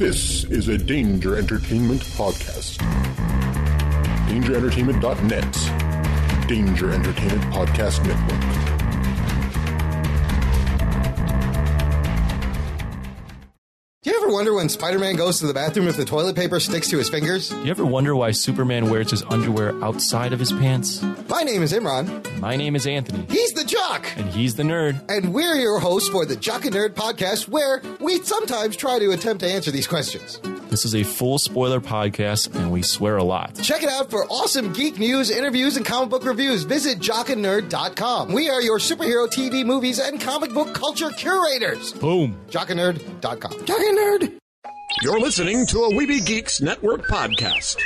This is a Danger Entertainment podcast. DangerEntertainment.net. Danger Entertainment Podcast Network. Ever wonder when Spider Man goes to the bathroom if the toilet paper sticks to his fingers? Do you ever wonder why Superman wears his underwear outside of his pants? My name is Imran. My name is Anthony. He's the Jock. And he's the nerd. And we're your hosts for the Jock and Nerd podcast, where we sometimes try to attempt to answer these questions. This is a full spoiler podcast, and we swear a lot. Check it out for awesome geek news, interviews, and comic book reviews. Visit jockandnerd.com. We are your superhero TV, movies, and comic book culture curators. Boom. Jockandnerd.com. Jock and Nerd. You're listening to a Weeby Geeks Network podcast.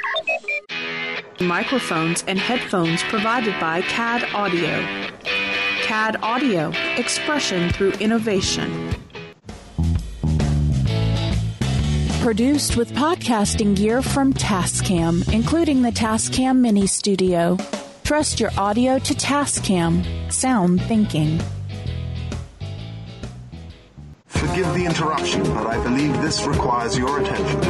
Microphones and headphones provided by CAD Audio. CAD Audio, expression through innovation. Produced with podcasting gear from Tascam, including the Tascam Mini Studio. Trust your audio to Tascam. Sound thinking. Forgive the interruption, but I believe this requires your attention.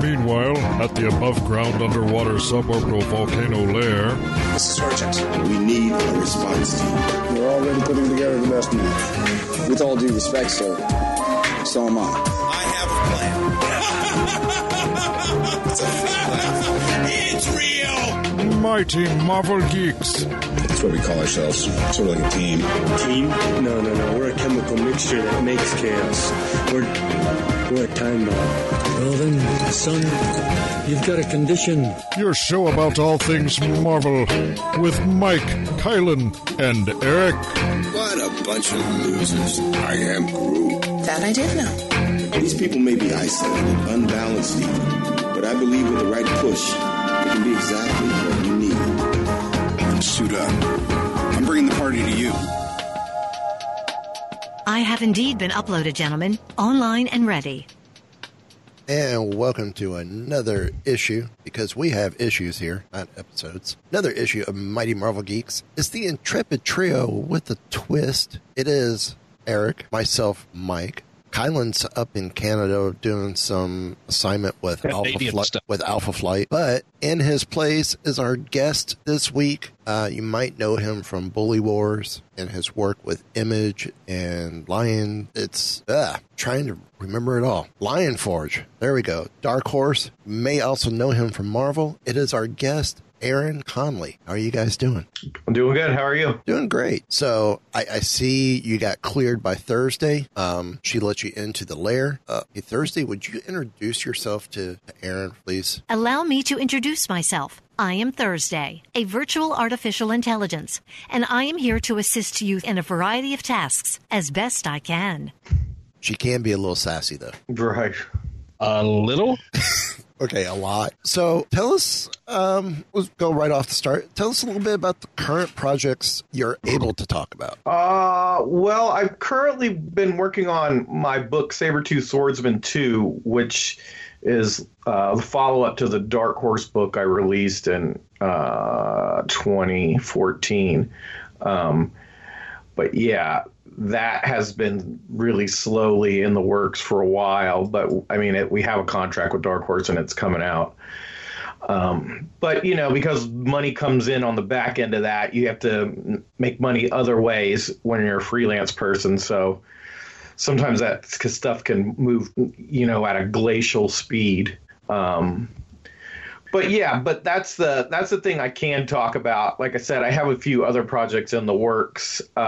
Meanwhile, at the above ground underwater suborbital volcano lair. This is urgent. We need a response team. We're already putting together the best man. With all due respect, sir, so am I. I have a plan. It's a fake laugh. It's real! Mighty Marvel Geeks. That's what we call ourselves. Sort of like a team. Team? No, no, no. We're a chemical mixture that makes chaos. We're we're a time bomb. Well then, son, you've got a condition. Your show about all things Marvel with Mike, Kylan, and Eric. What a bunch of losers. I am Groot. That I did know. These people may be isolated, unbalanced even, but I believe with the right push, it can be exactly what you need. Suit up. I'm bringing the party to you. I have indeed been uploaded, gentlemen, online and ready. And welcome to another issue, because we have issues here, not episodes. Another issue of Mighty Marvel Geeks. It's the Intrepid Trio with a twist. It is Eric, myself, Mike. Kylan's up in Canada doing some assignment with Alpha Flight, with Alpha Flight, but in his place is our guest this week. Uh, you might know him from Bully Wars and his work with Image and Lion. It's uh, trying to remember it all. Lion Forge. There we go. Dark Horse. You may also know him from Marvel. It is our guest, Aaron Conley. How are you guys doing? I'm doing good. How are you? Doing great. So I, I see you got cleared by Thursday. Um, she let you into the lair. Uh, hey, Thursday, would you introduce yourself to, to Aaron, please? Allow me to introduce myself. I am Thursday, a virtual artificial intelligence, and I am here to assist you in a variety of tasks as best I can. She can be a little sassy, though. Right. A little? Okay, a lot. So tell us, um, let's go right off the start. Tell us a little bit about the current projects you're able to talk about. Uh, well, I've currently been working on my book, Saber Sabretooth Swordsman 2, which is uh, the follow up to the Dark Horse book I released in uh, 2014. Um, but yeah, that has been really slowly in the works for a while. But I mean, it, we have a contract with Dark Horse and it's coming out. Um, but you know, because money comes in on the back end of that, you have to make money other ways when you're a freelance person. So sometimes that stuff can move, you know, at a glacial speed. Um, but yeah, but that's the that's the thing I can talk about. Like I said, I have a few other projects in the works uh,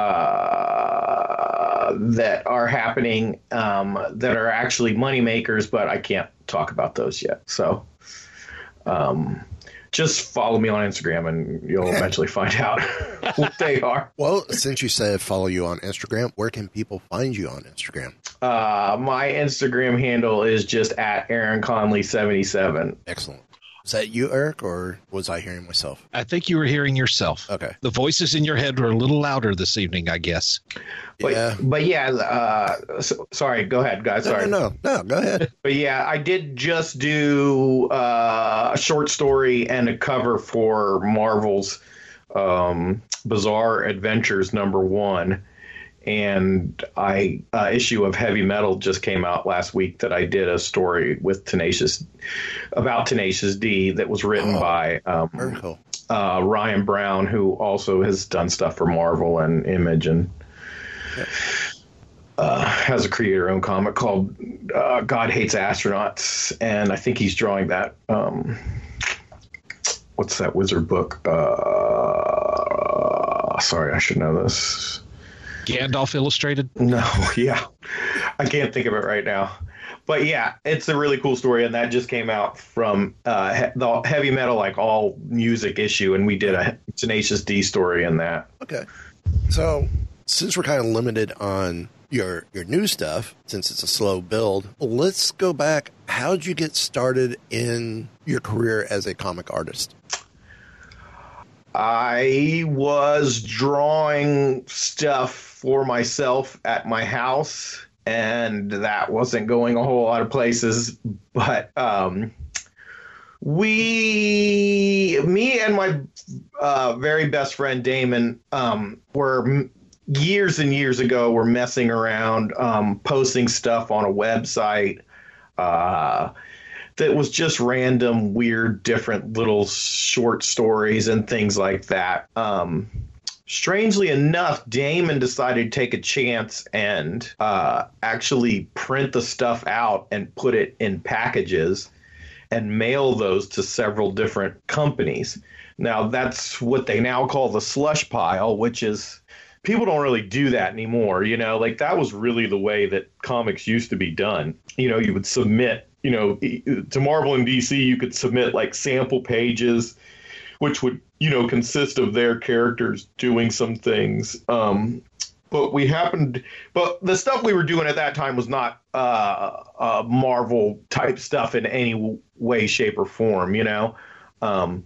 that are happening um, that are actually money makers, but I can't talk about those yet. So, um, just follow me on Instagram, and you'll eventually find out what they are. Well, since you said follow you on Instagram, where can people find you on Instagram? Uh, my Instagram handle is just at Aaron Conley seventy seven. Excellent. Is that you, Eric, or was I hearing myself? I think you were hearing yourself. Okay. The voices in your head were a little louder this evening, I guess. But yeah, but yeah uh, so, sorry. Go ahead, guys. Sorry. No, no, no, go ahead. but yeah, I did just do uh, a short story and a cover for Marvel's um, Bizarre Adventures number one, and I uh, issue of Heavy Metal just came out last week that I did a story with Tenacious about Tenacious D that was written Oh, by um, cool. uh, Ryan Browne, who also has done stuff for Marvel and Image and uh, has a creator-owned comic called uh, God Hates Astronauts, and I think he's drawing that. Um, what's that wizard book? Uh, sorry, I should know this. Gandalf Illustrated. No, yeah, I can't think of it right now. But yeah, it's a really cool story, and that just came out from uh, he- the heavy metal, like all music issue, and we did a Tenacious D story in that. Okay. So since we're kind of limited on your your new stuff, since it's a slow build, let's go back. How'd you get started in your career as a comic artist? I was drawing stuff for myself at my house, and that wasn't going a whole lot of places. But um, we, me and my uh, very best friend Damon, um, were years and years ago were messing around, um, posting stuff on a website. Uh, that was just random, weird, different little short stories and things like that. Um, strangely enough, Damon decided to take a chance and uh, actually print the stuff out and put it in packages and mail those to several different companies. Now, that's what they now call the slush pile, which is people don't really do that anymore. You know, like that was really the way that comics used to be done. You know, you would submit, you know, to Marvel and DC, you could submit like sample pages, which would, you know, consist of their characters doing some things. Um, but we happened, but the stuff we were doing at that time was not uh, uh, Marvel type stuff in any way, shape, or form, you know. Um,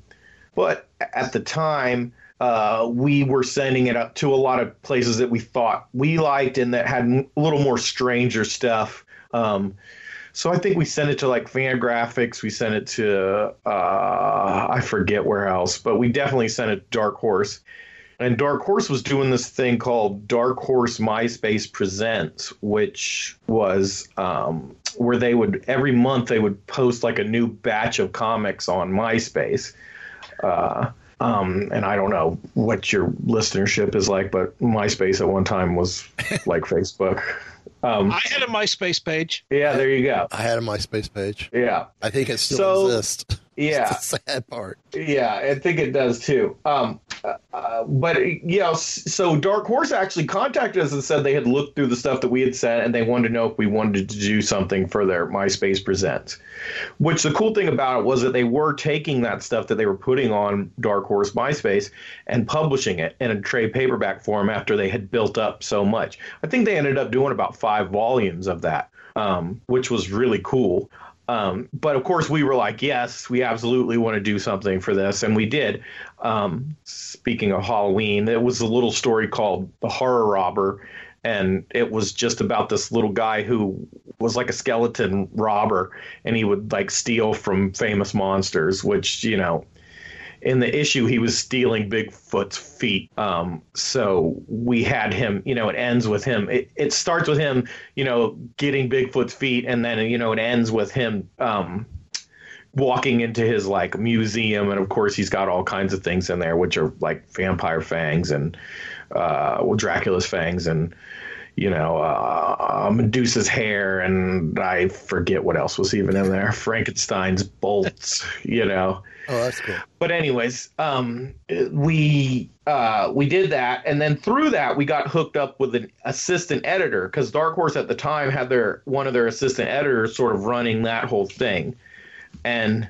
but at the time, uh, we were sending it up to a lot of places that we thought we liked and that had a little more stranger stuff. Um, so I think we sent it to like Fantagraphics. We sent it to uh, I forget where else, but we definitely sent it to Dark Horse. And Dark Horse was doing this thing called Dark Horse MySpace Presents, which was um, where they would every month they would post like a new batch of comics on MySpace. Uh, um, and I don't know what your listenership is like, but MySpace at one time was like Facebook. Um, I had a MySpace page. yeah, there you go. I had a MySpace page. Yeah. I think it still So- exists. Yeah. Sad part. Yeah, I think it does too. Um, uh, uh, but know, so Dark Horse actually contacted us and said they had looked through the stuff that we had sent and they wanted to know if we wanted to do something for their MySpace Presents. Which the cool thing about it was that they were taking that stuff that they were putting on Dark Horse MySpace and publishing it in a trade paperback form after they had built up so much. I think they ended up doing about five volumes of that, um, which was really cool. Um, but of course, we were like, yes, we absolutely want to do something for this, and we did. Um, speaking of Halloween, it was a little story called The Horror Robber, and it was just about this little guy who was like a skeleton robber, and he would like steal from famous monsters, which you know. In the issue, he was stealing Bigfoot's feet. Um, so we had him, you know, it ends with him. It, it starts with him, you know, getting Bigfoot's feet, and then, you know, it ends with him um, walking into his like museum. And of course, he's got all kinds of things in there, which are like vampire fangs and uh, Dracula's fangs and you know, uh, Medusa's hair, and I forget what else was even in there. Frankenstein's bolts, you know. Oh, that's cool. But anyways, um, we uh, we did that, and then through that, we got hooked up with an assistant editor because Dark Horse at the time had their one of their assistant editors sort of running that whole thing, and uh,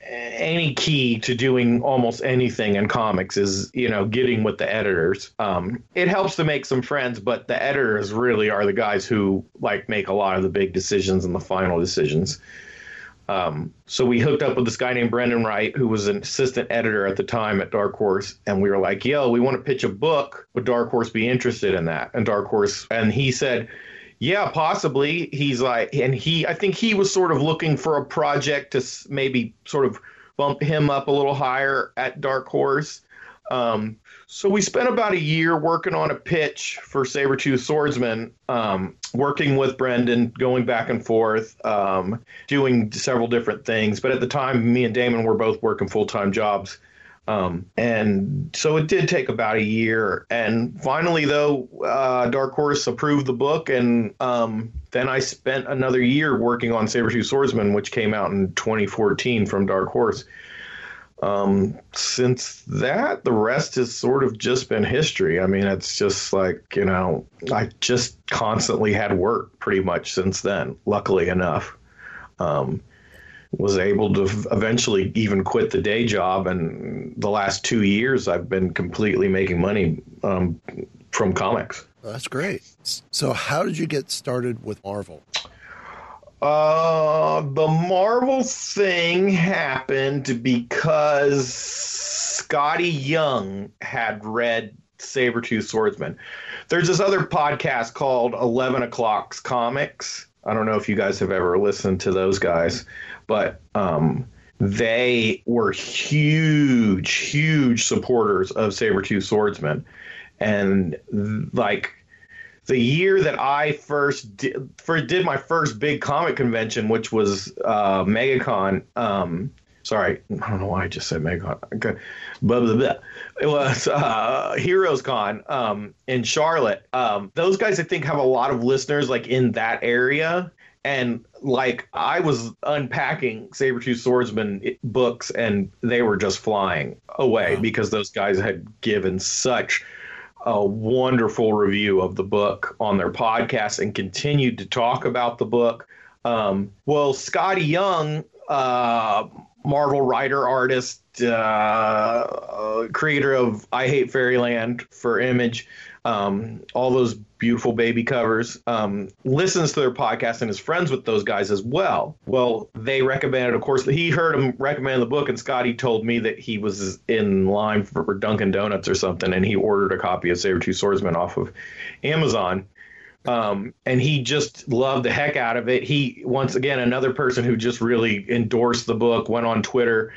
any key to doing almost anything in comics is you know getting with the editors um, it helps to make some friends but the editors really are the guys who like make a lot of the big decisions and the final decisions um, so we hooked up with this guy named Brendan Wright, who was an assistant editor at the time at Dark Horse, and we were like, "Yo, we want to pitch a book. Would Dark Horse be interested in that?" And Dark Horse, and he said, "Yeah, possibly." He's like, and he, I think he was sort of looking for a project to maybe sort of bump him up a little higher at Dark Horse. Um, So we spent about a year working on a pitch for Sabretooth Swordsman, um, working with Brendan, going back and forth, um, doing several different things. But at the time, me and Damon were both working full time jobs. Um, and so it did take about a year. And finally, though, uh, Dark Horse approved the book. And um, then I spent another year working on Sabretooth Swordsman, which came out in 2014 from Dark Horse. Um, since that, the rest has sort of just been history. I mean, it's just like, you know, I just constantly had work pretty much since then, luckily enough. Um, was able to eventually even quit the day job. And the last two years, I've been completely making money um, from comics. That's great. So, how did you get started with Marvel? Uh, the Marvel thing happened because Skottie Young had read Sabretooth Swordsman. There's this other podcast called 11 O'Clock's Comics. I don't know if you guys have ever listened to those guys, but um, they were huge, huge supporters of Sabretooth Swordsman. And like the year that I first did, for, did my first big comic convention, which was uh, MegaCon. Um, sorry, I don't know why I just said MegaCon. Okay. Blah, blah, blah. It was uh, Heroes Con um, in Charlotte. Um, those guys, I think, have a lot of listeners like in that area. And like I was unpacking Saber Sabretooth Swordsman books and they were just flying away wow. because those guys had given such a wonderful review of the book on their podcast and continued to talk about the book. Um, well, Skottie Young, uh, Marvel writer, artist, uh, creator of I Hate Fairyland for Image, um, all those beautiful baby covers, um, listens to their podcast and is friends with those guys as well. Well, they recommended, of course, he heard him recommend the book, and Skottie told me that he was in line for Dunkin' Donuts or something, and he ordered a copy of Sabretooth Swordsman off of Amazon. Um, and he just loved the heck out of it. He, once again, another person who just really endorsed the book, went on Twitter.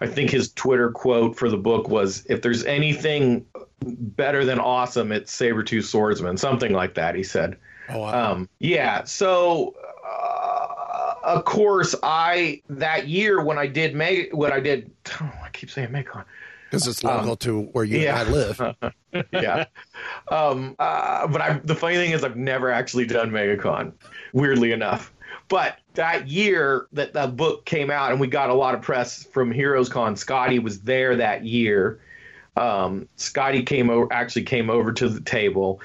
I think his Twitter quote for the book was, "If there's anything better than awesome, it's Sabretooth Swordsman, something like that." He said. Oh, wow. um, yeah. So, uh, of course, I that year when I did Meg, what I did, oh, I keep saying MegaCon because it's local um, to where you yeah. and I live. yeah. Um, uh, but I, the funny thing is, I've never actually done MegaCon, weirdly enough. But that year that the book came out and we got a lot of press from Heroes Con, Skottie was there that year. Um, Skottie came over, actually came over to the table.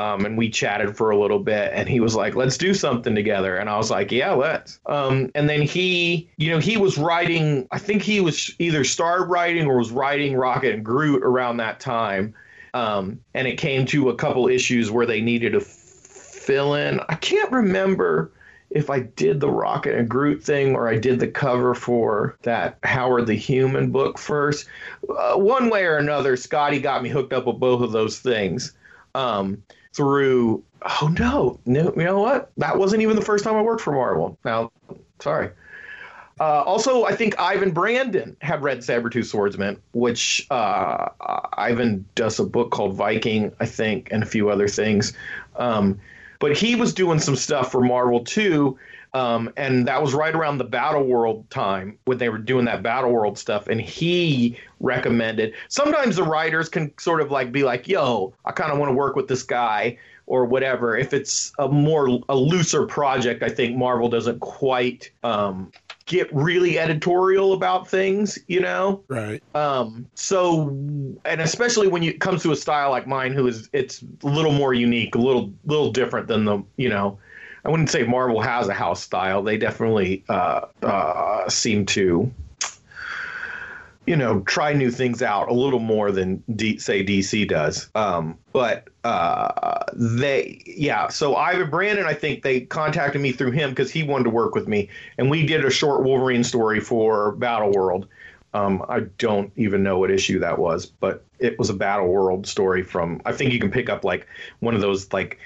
Um, and we chatted for a little bit and he was like let's do something together. And i was like yeah let's. Um, and then he you know he was writing i think he was either started writing or was writing rocket and groot around that time. Um, and it came to a couple issues where they needed to fill in. I can't remember if I did the Rocket and Groot thing or I did the cover for that Howard the Human book first. Uh, one way or another, Skottie got me hooked up with both of those things. Um, through. Oh no, no, you know what? That wasn't even the first time I worked for Marvel. Now, sorry. Uh, also, I think Ivan Brandon had read Sabretooth Swordsman, which uh, Ivan does a book called Viking, I think, and a few other things. Um, but he was doing some stuff for Marvel too. Um, and that was right around the Battle World time when they were doing that Battle World stuff. And he recommended. Sometimes the writers can sort of like be like, "Yo, I kind of want to work with this guy." Or whatever. If it's a more a looser project, I think Marvel doesn't quite um, get really editorial about things, you know? Right. Um, so, and especially when you, it comes to a style like mine, who is, it's a little more unique, a little, little different than the, you know, I wouldn't say Marvel has a house style. They definitely uh, uh, seem to you know, try new things out a little more than D, say DC does. Um, but uh, they, yeah. So Ivan Brandon, I think they contacted me through him because he wanted to work with me, and we did a short Wolverine story for Battle World. Um, I don't even know what issue that was, but it was a Battle World story from. I think you can pick up like one of those like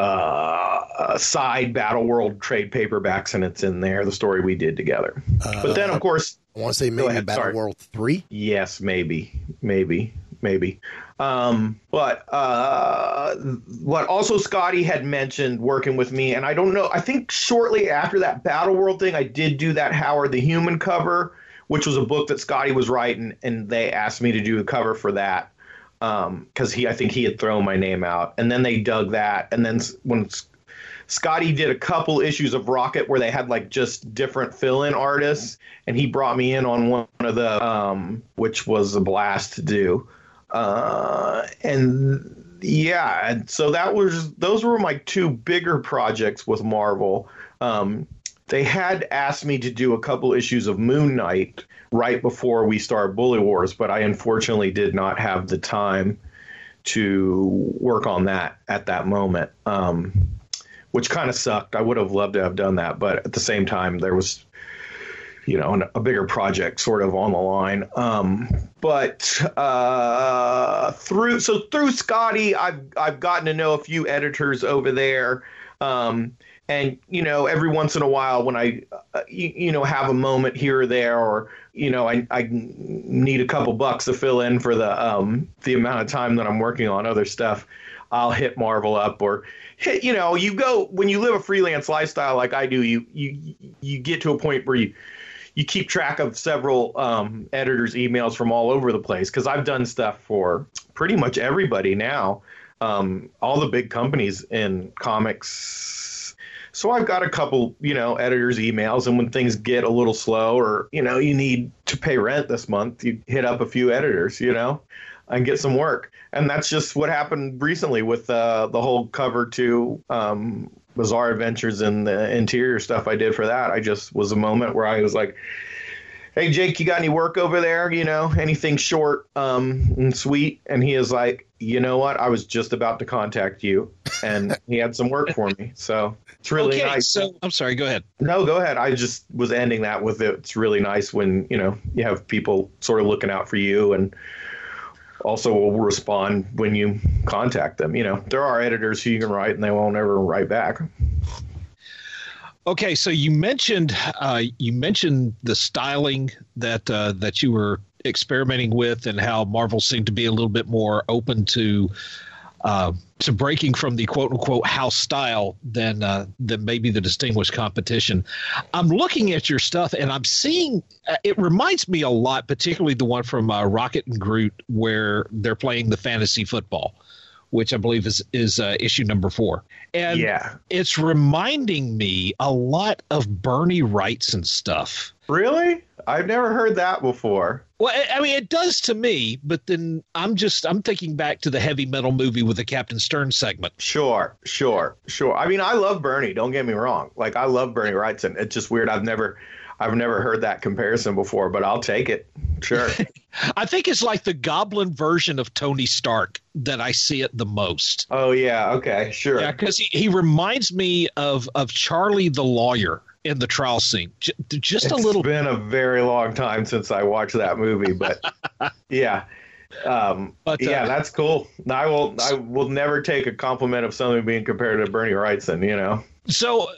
uh, side Battle World trade paperbacks, and it's in there. The story we did together. Uh, but then, of course, I want to say maybe ahead, Battle sorry. World three. Yes, maybe, maybe. maybe. Um, but uh, what also Skottie had mentioned working with me, and I don't know. I think shortly after that Battle World thing, I did do that Howard the Human cover, which was a book that Skottie was writing, and they asked me to do a cover for that because um, he, I think he had thrown my name out, and then they dug that, and then when Skottie did a couple issues of Rocket where they had like just different fill-in artists, and he brought me in on one of the, um, which was a blast to do, uh, and yeah, and so that was those were my two bigger projects with Marvel. Um, they had asked me to do a couple issues of Moon Knight right before we started Bully Wars, but I unfortunately did not have the time to work on that at that moment. Um, which kind of sucked. I would have loved to have done that, but at the same time, there was, you know, a bigger project sort of on the line. Um, but uh, through so through Skottie, I've I've gotten to know a few editors over there. Um, and you know, every once in a while, when I, uh, you, you, know, have a moment here or there, or you know, I, I need a couple bucks to fill in for the um, the amount of time that I'm working on other stuff, I'll hit Marvel up or hit. You know, you go when you live a freelance lifestyle like I do. You you you get to a point where you you keep track of several um, editors' emails from all over the place because I've done stuff for pretty much everybody now. Um, all the big companies in comics so I've got a couple, you know, editors' emails, and when things get a little slow, or you know, you need to pay rent this month, you hit up a few editors, you know, and get some work. And that's just what happened recently with uh, the whole cover to um, Bizarre Adventures and the interior stuff I did for that. I just was a moment where I was like, "Hey, Jake, you got any work over there? You know, anything short um, and sweet?" And he is like, "You know what? I was just about to contact you." And he had some work for me, so it's really okay, nice. So I'm sorry. Go ahead. No, go ahead. I just was ending that with it. It's really nice when you know you have people sort of looking out for you and also will respond when you contact them. You know, there are editors who you can write and they won't ever write back. Okay, so you mentioned uh, you mentioned the styling that uh, that you were experimenting with, and how Marvel seemed to be a little bit more open to uh, to breaking from the quote unquote house style than uh, than maybe the distinguished competition. I'm looking at your stuff and I'm seeing uh, it reminds me a lot, particularly the one from uh, Rocket and Groot, where they're playing the fantasy football. Which I believe is is uh, issue number four, and yeah. it's reminding me a lot of Bernie Wrightson stuff. Really? I've never heard that before. Well, I mean, it does to me, but then I'm just I'm thinking back to the heavy metal movie with the Captain Stern segment. Sure, sure, sure. I mean, I love Bernie. Don't get me wrong. Like, I love Bernie Wrightson. It's just weird. I've never, I've never heard that comparison before, but I'll take it. Sure. I think it's like the Goblin version of Tony Stark that I see it the most. Oh yeah. Okay. Sure. Yeah, because he, he reminds me of of Charlie the lawyer in the trial scene. J- just it's a little. It's been a very long time since I watched that movie, but yeah. Um, but, uh, yeah, that's cool. I will. I will never take a compliment of something being compared to Bernie Wrightson. You know. So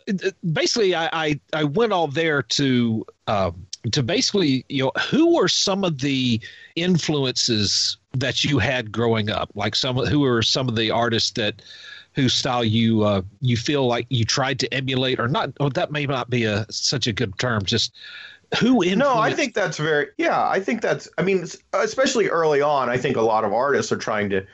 basically, I I, I went all there to um, to basically you know who were some of the influences that you had growing up, like some who were some of the artists that whose style you uh, you feel like you tried to emulate or not. Or that may not be a such a good term. Just who influenced? No, I think that's very yeah. I think that's. I mean, especially early on, I think a lot of artists are trying to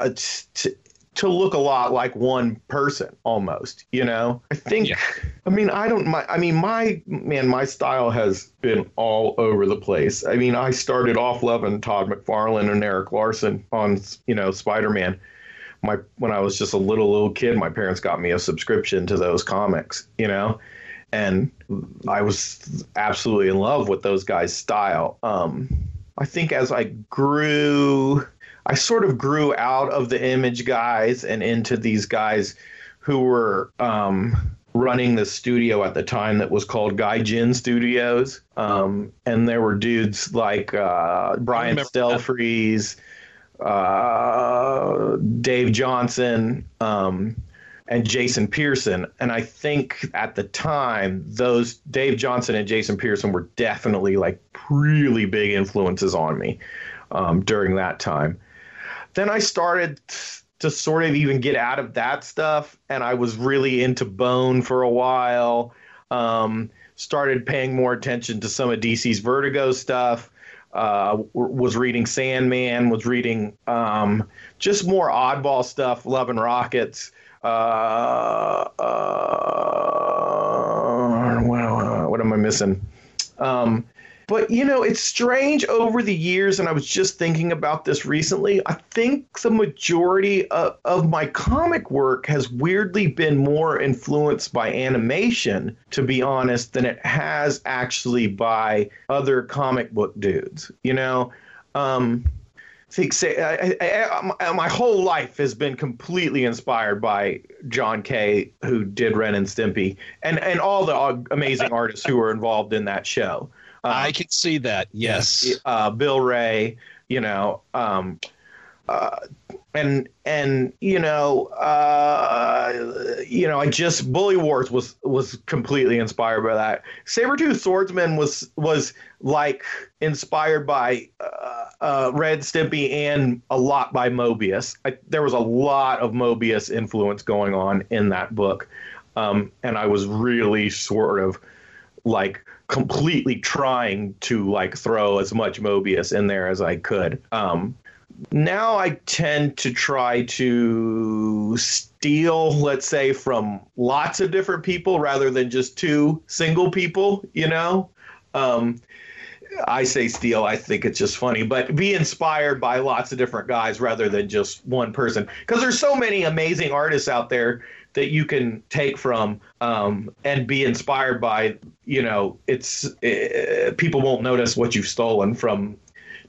uh, to to look a lot like one person almost you know i think yeah. i mean i don't my i mean my man my style has been all over the place i mean i started off loving todd mcfarlane and erik larsen on you know spider-man my when i was just a little little kid my parents got me a subscription to those comics you know? And i was absolutely in love with those guys style. Um i think as i grew I sort of grew out of the image guys and into these guys who were um, running the studio at the time that was called Gaijin Studios. Um, and there were dudes like uh, Brian Stelfreeze, uh, Dave Johnson, um, and Jason Pearson. And I think at the time, those Dave Johnson and Jason Pearson were definitely like really big influences on me um, during that time then I started to sort of even get out of that stuff, and I was really into Bone for a while. Um, started paying more attention to some of DC's Vertigo stuff. Uh, was reading Sandman, was reading um, just more oddball stuff, Love and Rockets. Uh, uh, what, what am I missing? Um, but you know, it's strange over the years, and I was just thinking about this recently. I think the majority of, of my comic work has weirdly been more influenced by animation, to be honest, than it has actually by other comic book dudes. You know, um, think say I, I, I, my whole life has been completely inspired by John K, who did Ren and Stimpy, and and all the amazing artists who were involved in that show. Uh, I can see that. Yes, uh, Bill Wray. you know, um, uh, and and you know, uh, you know, I just Bully Wars was was completely inspired by that. Sabretooth Swordsman was was like inspired by uh, uh, Red Stimpy and a lot by Moebius. I, there was a lot of Moebius influence going on in that book, um, and I was really sort of like completely trying to like throw as much Moebius in there as I could. Um, now I tend to try to steal, let's say, from lots of different people rather than just two single people, you know? Um, I say steal, I think it's just funny, but be inspired by lots of different guys rather than just one person. Because there's so many amazing artists out there that you can take from um, and be inspired by. You know, it's it, people won't notice what you've stolen from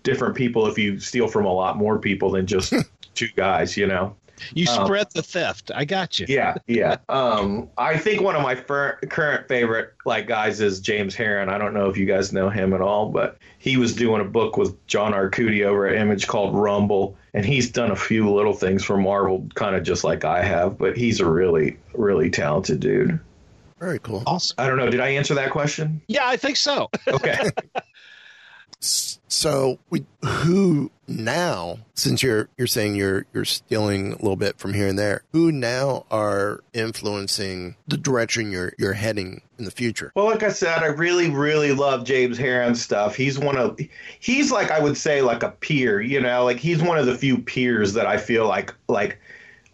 different people if you steal from a lot more people than just two guys. You know. You um, spread um, the theft. I got you. Yeah, yeah. Um, I think one of my fir- current favorite like guys is James Harren. I don't know if you guys know him at all, but he was doing a book with John Arcudi over at Image called Rumble, and he's done a few little things for Marvel, kind of just like I have. But he's a really, really talented dude. Very cool. Awesome. I don't know. Did I answer that question? Yeah, I think so. Okay. So we, who now, since you're you're saying you're you're stealing a little bit from here and there, who now are influencing the direction you're you're heading in the future? Well, like I said, I really really love James Harren stuff. He's one of he's like I would say like a peer, you know, like he's one of the few peers that I feel like like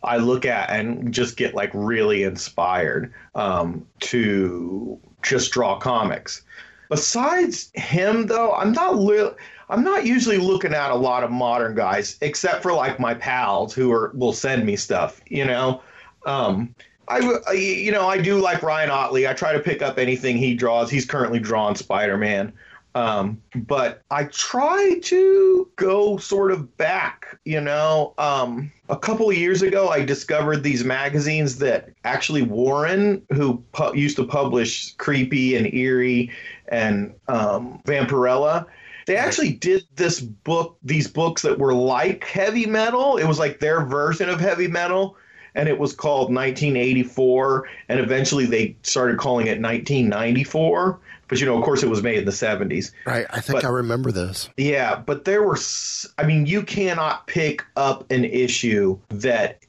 I look at and just get like really inspired um, to just draw comics. Besides him, though, I'm not li- I'm not usually looking at a lot of modern guys, except for like my pals who are will send me stuff. You know, um, I you know I do like Ryan Ottley. I try to pick up anything he draws. He's currently drawing Spider Man. Um, but I try to go sort of back, you know. Um, a couple of years ago, I discovered these magazines that actually Warren, who pu- used to publish Creepy and Eerie and um, Vampirella, they actually did this book, these books that were like heavy metal. It was like their version of heavy metal and it was called 1984 and eventually they started calling it 1994 but you know, of course, it was made in the '70s. Right. I think but, I remember this. Yeah, but there were. I mean, you cannot pick up an issue that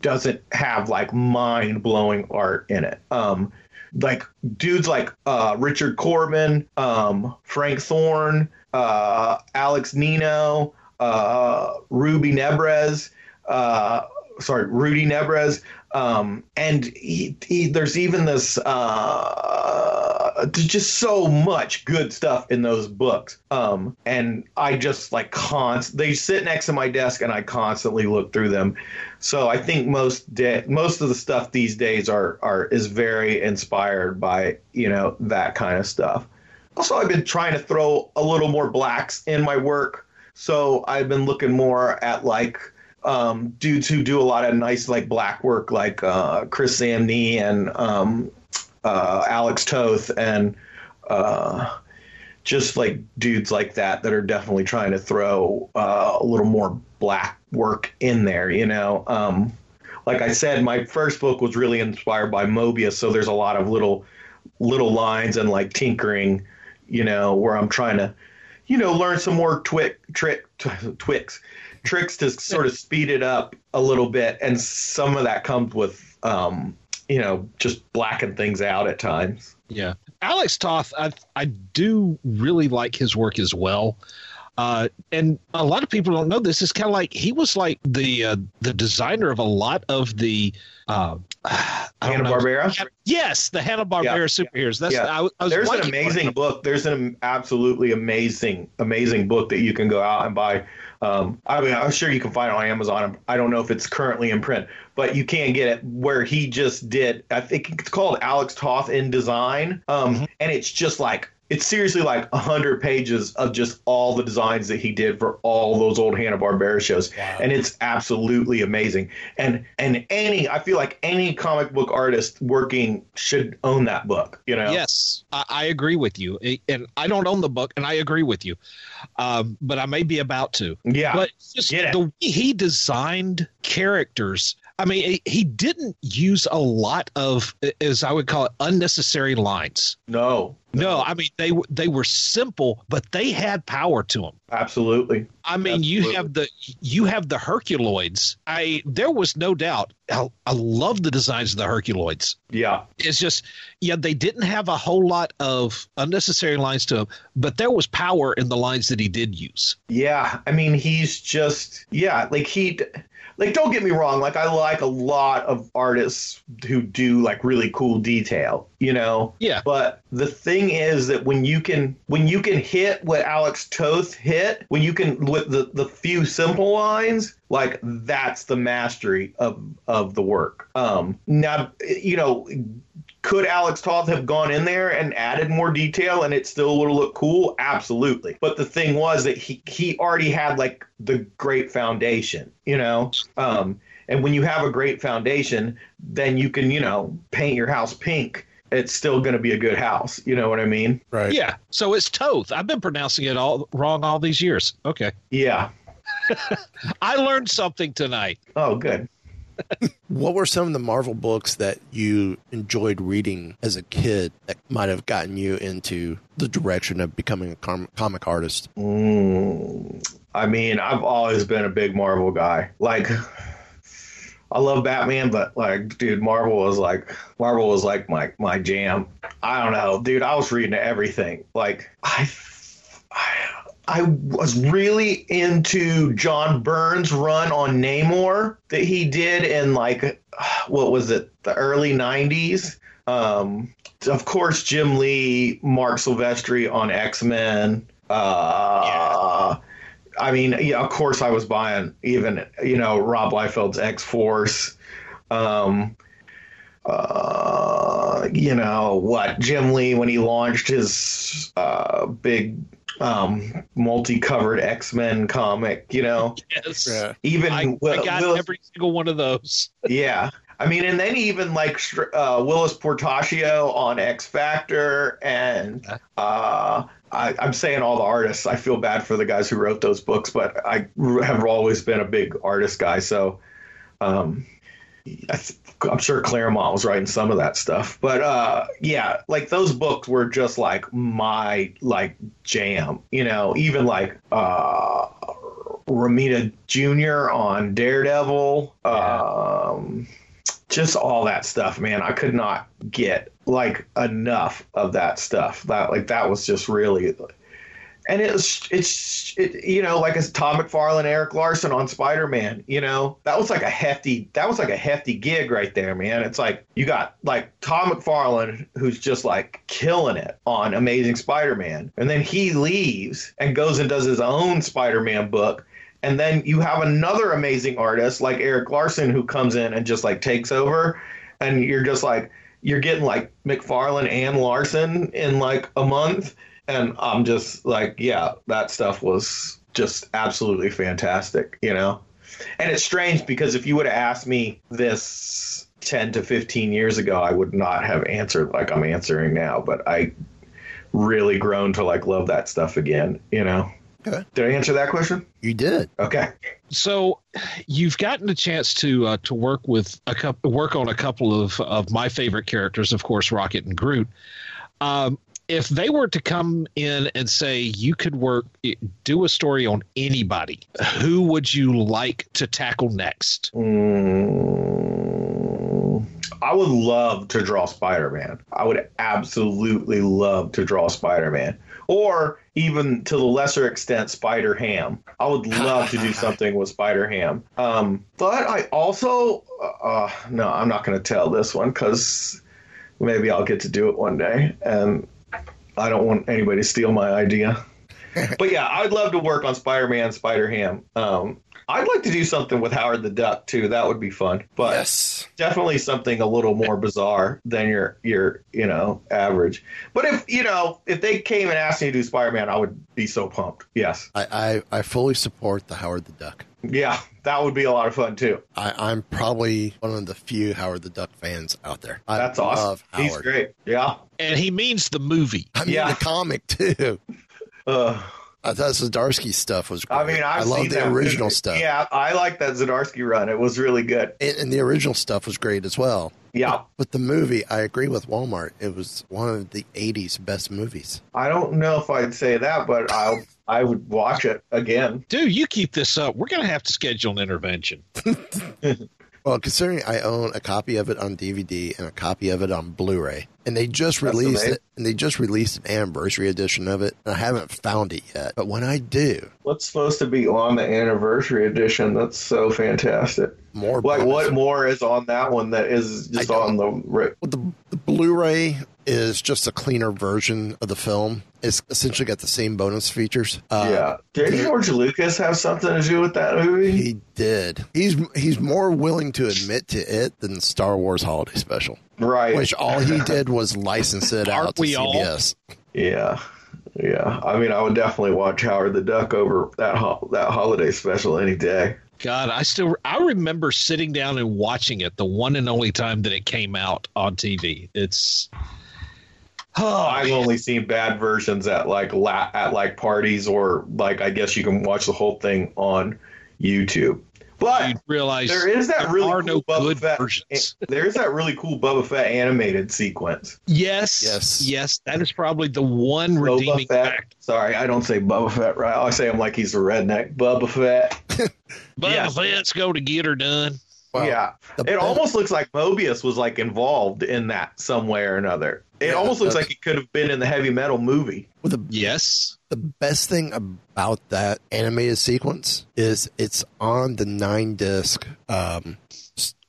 doesn't have like mind blowing art in it. Um, like dudes like uh, Richard Corbin, um, Frank Thorne, uh, Alex Nino, uh, Ruby Nebres, uh, sorry, Rudy Nebres, um, and he, he, there's even this uh, just so much good stuff in those books. Um, and I just like const they sit next to my desk and I constantly look through them. So I think most de- most of the stuff these days are are is very inspired by you know that kind of stuff. Also, I've been trying to throw a little more blacks in my work. So I've been looking more at like um, dudes who do a lot of nice like black work, like uh, Chris Samnee and um, uh, Alex Toth, and uh, just like dudes like that that are definitely trying to throw uh, a little more black work in there. You know, um, like I said, my first book was really inspired by Moebius, so there's a lot of little little lines and like tinkering, you know, where I'm trying to, you know, learn some more twick trick tricks to sort of speed it up a little bit, and some of that comes with, um, you know, just blacking things out at times. Yeah, Alex Toth, I I do really like his work as well. Uh, and a lot of people don't know this. It's kind of like he was like the uh, the designer of a lot of the uh, Hanna Barbera. Yes, the Hanna Barbera Yeah. superheroes. That's Yeah. I, I was There's an amazing book. There's an absolutely amazing, amazing book that you can go out and buy. Um, I mean, I'm sure you can find it on Amazon. I don't know if it's currently in print, but you can get it where he just did. I think it's called Alex Toth in Design, um, Mm-hmm. and it's just like it's seriously like a hundred pages of just all the designs that he did for all those old Hanna Barbera shows, and it's absolutely amazing. And and any, I feel like any comic book artist working should own that book. You know? Yes, I, I agree with you, and I don't own the book, and I agree with you, um, but I may be about to. Yeah, but just the way he designed characters. I mean, he- didn't use a lot of, as I would call it, unnecessary lines. No, No, I mean they they were simple, but they had power to them. Absolutely. I mean, you have the you have the Herculoids. I there was no doubt. I, I love the designs of the Herculoids. Yeah. It's just yeah, they didn't have a whole lot of unnecessary lines to them, but there was power in the lines that he did use. Yeah, I mean, he's just yeah, like he, like don't get me wrong, like I like a lot of artists who do like really cool detail, you know. Yeah. But the thing is that when you can when you can hit what Alex Toth hit, when you can with the the few simple lines, like that's the mastery of of the work. Um, now you know could Alex Toth have gone in there and added more detail and it still would have looked cool? Absolutely. But the thing was that he he already had like the great foundation, you know? Um and when you have a great foundation, then you can, you know, paint your house pink. It's still going to be a good house. You know what I mean? Right. Yeah. So it's Toth. I've been pronouncing it all wrong all these years. Okay. Yeah. I learned something tonight. Oh, good. What were some of the Marvel books that you enjoyed reading as a kid that might have gotten you into the direction of becoming a com- comic artist? Mm, I mean, I've always been a big Marvel guy. Like, I love Batman, but like, dude, Marvel was like, Marvel was like my my jam. I don't know, dude. I was reading everything. Like, I. I was really into John Byrne's run on Namor that he did in like what was it, the early '90s. Um, of course, Jim Lee, Marc Silvestri on X Men. Uh, I mean, yeah, of course, I was buying even you know Rob Liefeld's X Force. Um, uh, you know what Jim Lee when he launched his uh, big um, multi-covered X-Men comic, you know. Yes. Even I, Will- I got Will- every single one of those. yeah. I mean, and then even like uh, Whilce Portacio on X Factor, and uh, I, I'm saying all the artists. I feel bad for the guys who wrote those books, but I have always been a big artist guy. So um, I th- I'm sure Claremont was writing some of that stuff. But uh, yeah, like those books were just like my like jam. You know, even like uh, Romita Jr. on Daredevil. Um, just all that stuff, man. I could not get like enough of that stuff. That like that was just really and it's it's it, you know like Tom McFarlane, Erik Larsen on Spider Man. You know that was like a hefty that was like a hefty gig right there, man. It's like you got like Tom McFarlane who's just like killing it on Amazing Spider Man, and then he leaves and goes and does his own Spider Man book. And then you have another amazing artist like Erik Larsen who comes in and just like takes over, and you're just like you're getting like McFarlane and Larsen in like a month and I'm just like, yeah, that stuff was just absolutely fantastic, you know. And it's strange because if you would have asked me this 10 to 15 years ago, I would not have answered like I'm answering now, but I really grown to like love that stuff again, you know. Okay. Did I answer that question? You did. Okay. So, you've gotten a chance to uh, to work with a couple, work on a couple of of my favorite characters, of course, Rocket and Groot. Um, if they were to come in and say you could work, do a story on anybody, who would you like to tackle next? Mm, I would love to draw Spider Man. I would absolutely love to draw Spider Man. Or even to the lesser extent, Spider Ham. I would love to do something with Spider Ham. Um, but I also, uh, no, I'm not going to tell this one because maybe I'll get to do it one day. And I don't want anybody to steal my idea. but yeah, I'd love to work on Spider Man, Spider Ham. Um, I'd like to do something with Howard the Duck too. That would be fun. But yes. definitely something a little more bizarre than your your you know average. But if you know if they came and asked me to do Spider Man, I would be so pumped. Yes, I, I I fully support the Howard the Duck. Yeah, that would be a lot of fun too. I, I'm probably one of the few Howard the Duck fans out there. I That's awesome. love He's great. Yeah. And he means the movie. I mean Yeah. the comic too. Uh, I thought Zdarsky stuff was great. I mean, I've I love the original movie. stuff. Yeah, I like that Zdarsky run. It was really good. And, and the original stuff was great as well. Yeah. But the movie, I agree with Walmart. It was one of the 80s best movies. I don't know if I'd say that, but I I would watch it again. Dude, you keep this up. We're going to have to schedule an intervention. Well, considering I own a copy of it on DVD and a copy of it on Blu-ray, and they just That's released amazing. it, and they just released an anniversary edition of it, and I haven't found it yet. But when I do, What's supposed to be on the anniversary edition? That's so fantastic. more Like bonus- what more is on that one that is just on the Well, the, the Blu-ray is just a cleaner version of the film. It's essentially got the same bonus features. Uh, yeah. Did George Lucas have something to do with that movie? He did. He's he's more willing to admit to it than Star Wars Holiday Special, right. which all he did was license it Aren't out to we all? Yeah. Yeah. I mean, I would definitely watch Howard the Duck over that ho- that holiday special any day. God, I still I remember sitting down and watching it the one and only time that it came out on TV. It's oh, I've only seen bad versions at like la- at like parties or like I guess you can watch the whole thing on YouTube. But you realize there is that there really are cool no Boba good Fett. versions. There is that really cool Boba Fett animated sequence. Yes, Yes. yes. That is probably the one Boba redeeming Fett. fact. Sorry, I don't say Boba Fett right. I say him like he's a redneck. Boba Fett. But Yeah. let's go to get her done. Well, yeah, the it best- almost looks like Moebius was like involved in that some way or another. It Yeah, almost looks like it could have been in the heavy metal movie. Well, the Yes. the best thing about that animated sequence is it's on the nine disc um,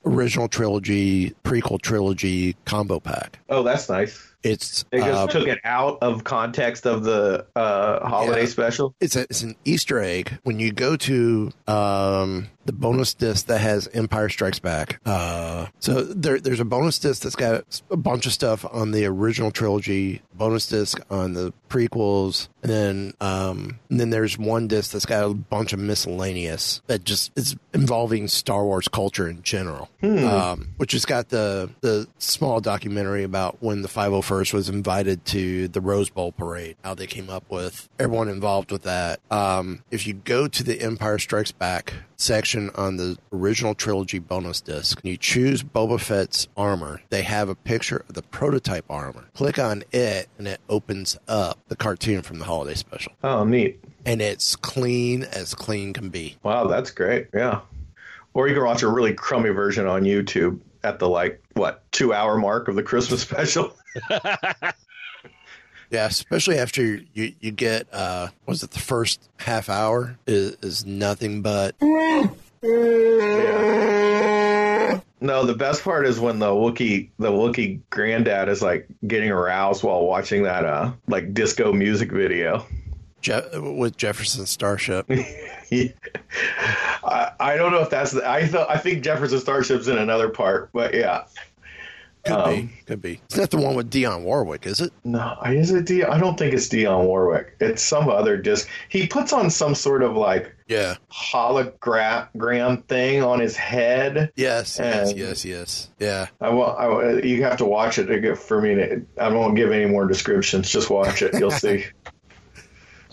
original trilogy prequel trilogy combo pack. Oh, that's nice. It's They just uh, took it out of context of the uh, holiday Yeah. special. it's a, it's an Easter egg when you go to um, the bonus disc that has Empire Strikes Back. Uh, so there, there's a bonus disc that's got a bunch of stuff on the original trilogy, bonus disc on the prequels, and then um, and then there's one disc that's got a bunch of miscellaneous that just is involving Star Wars culture in general. Um, which has got the the small documentary about when the 501st was invited to the Rose Bowl parade, how they came up with everyone involved with that. Um, if you go to the Empire Strikes Back section on the original trilogy bonus disc, and you choose Boba Fett's armor, they have a picture of the prototype armor. Click on it, and it opens up the cartoon from the holiday special, Oh, neat. and it's clean as clean can be. Wow, that's great. Yeah. Or you can watch a really crummy version on YouTube at the like what two hour mark of the Christmas special. Yeah, especially after you you get uh was it the first half hour is is nothing but No, the best part is when the Wookiee the Wookiee granddad is like getting aroused while watching that uh like disco music video. Je- with Jefferson Starship. I, I don't know if that's the I thought I think Jefferson Starship's in another part, but yeah. Could Um, be, could be. It's not the one with Dionne Warwick, is it? No, is it Dionne? I don't think it's Dionne Warwick. It's some other disc. He puts on some sort of like Yeah. hologram thing on his head. Yes, yes, yes, yes. Yeah. I will, I you have to watch it to get for me. To, I won't give any more descriptions. Just watch it. You'll see.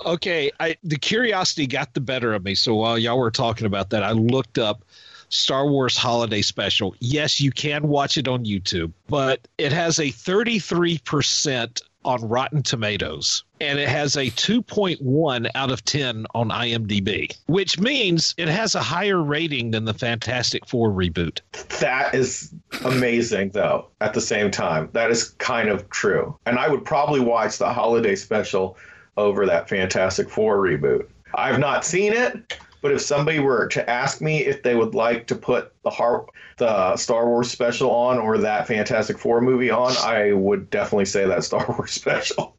Okay, I the curiosity got the better of me. So while y'all were talking about that, I looked up Star Wars Holiday Special. Yes, you can watch it on YouTube, but it has a 33% on Rotten Tomatoes, and it has a 2.1 out of 10 on IMDb, which means it has a higher rating than the Fantastic Four reboot. That is amazing, though, at the same time. That is kind of true. And I would probably watch the holiday special over that Fantastic Four reboot. I've not seen it, but if somebody were to ask me if they would like to put the heart, the Star Wars special on or that Fantastic Four movie on, I would definitely say that Star Wars special.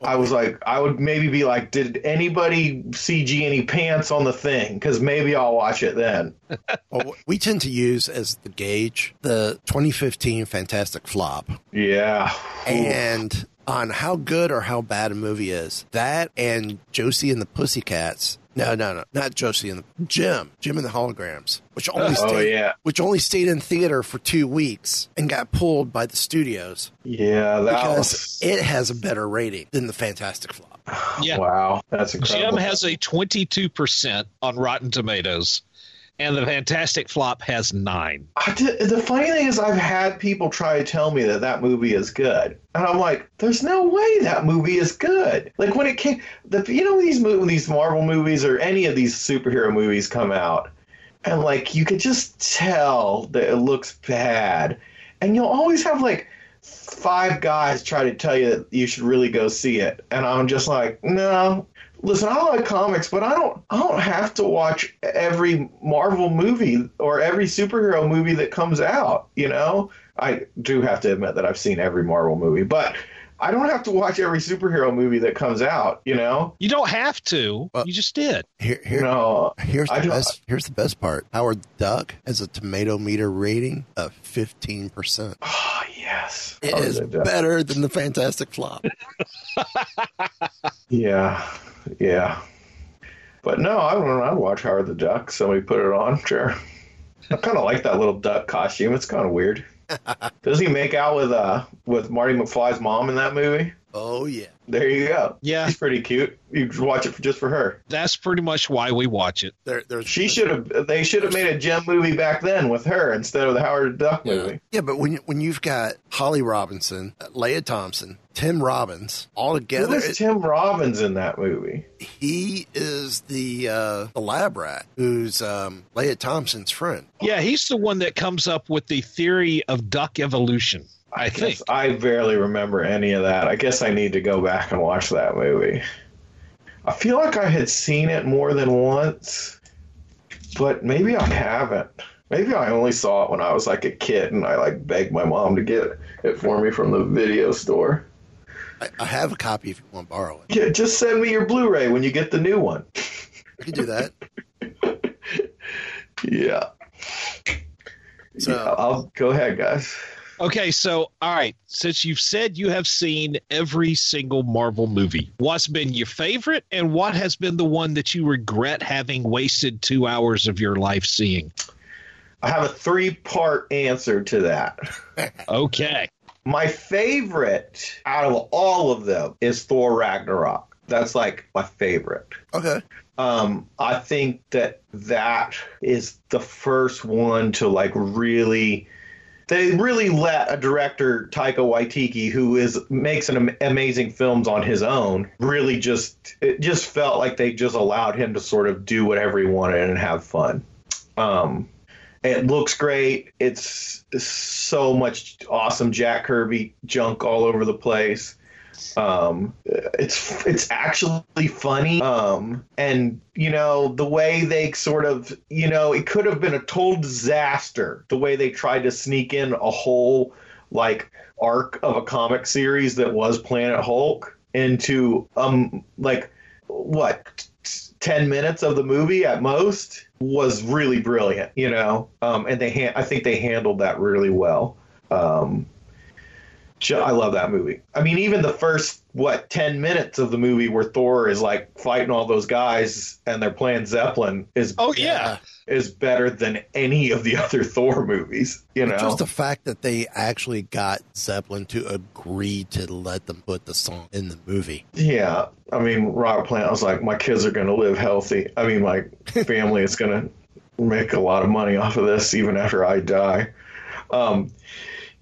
I was like, I would maybe be like, did anybody CG any pants on the thing? Because maybe I'll watch it then. well, we tend to use as the gauge the 2015 Fantastic Flop. Yeah. And on how good or how bad a movie is, that and Josie and the Pussycats. No, no, no, not Josie and the Jem, Jem and the Holograms, which only oh, stayed, yeah. which only stayed in theater for two weeks and got pulled by the studios. Yeah, that because was... it has a better rating than the Fantastic Flop. Yeah. Wow, that's incredible. Jem has a 22% on Rotten Tomatoes, and the Fantastic Flop has nine. Did, the funny thing is, I've had people try to tell me that that movie is good, and I'm like, "There's no way that movie is good." Like when it came, the you know these when these Marvel movies or any of these superhero movies come out, and like you could just tell that it looks bad, and you'll always have like five guys try to tell you that you should really go see it, and I'm just like, no, listen, I like comics, but I don't I don't have to watch every Marvel movie or every superhero movie that comes out, you know? I do have to admit that I've seen every Marvel movie, but I don't have to watch every superhero movie that comes out, you know? You don't have to. Well, you just did. Here, here, no, here's the best. Here's the best part. Howard Duck has a tomato meter rating of fifteen percent. Oh yes, it is better than the Fantastic Flop. yeah, yeah. But no, I don't. I'd watch Howard the Duck. Somebody put it on. Sure. I kind of like that little duck costume. It's kind of weird. Does he make out with uh with Marty McFly's mom in that movie? Oh yeah. There you go. Yeah, she's pretty cute. You watch it for, just for her. That's pretty much why we watch it. There, she should have. They should have made a Jem movie back then with her instead of the Howard Duck yeah. movie. Yeah, but when when you've got Holly Robinson, Lea Thompson, Tim Robbins all together, Who is Tim Robbins in that movie? He is the uh, the lab rat who's um, Lea Thompson's friend. Yeah, he's the one that comes up with the theory of duck evolution. I think I barely remember any of that. I guess I need to go back and watch that movie. I feel like I had seen it more than once, but maybe I haven't. Maybe I only saw it when I was like a kid and I like begged my mom to get it for me from the video store. I, I have a copy if you want to borrow it. Yeah, just send me your Blu-ray when you get the new one. I can do that. yeah. So yeah, I'll go ahead, guys. Okay, so all right, since you've said you have seen every single Marvel movie, what's been your favorite and what has been the one that you regret having wasted 2 hours of your life seeing? I have a three-part answer to that. okay. My favorite out of all of them is Thor Ragnarok. That's like my favorite. Okay. Um, I think that that is the first one to like really they really let a director Taika Waititi, who is makes an amazing films on his own, really just it just felt like they just allowed him to sort of do whatever he wanted and have fun. Um, it looks great. It's, it's so much awesome Jack Kirby junk all over the place. Um, it's it's actually funny. Um, and you know the way they sort of you know it could have been a total disaster the way they tried to sneak in a whole like arc of a comic series that was Planet Hulk into um like what 10 minutes of the movie at most was really brilliant you know um and they ha- i think they handled that really well um I love that movie. I mean, even the first what ten minutes of the movie where Thor is like fighting all those guys and they're playing Zeppelin is oh yeah is better than any of the other Thor movies. You know, just the fact that they actually got Zeppelin to agree to let them put the song in the movie. Yeah, I mean, Robert Plant was like, my kids are going to live healthy. I mean, my family is going to make a lot of money off of this even after I die. Um,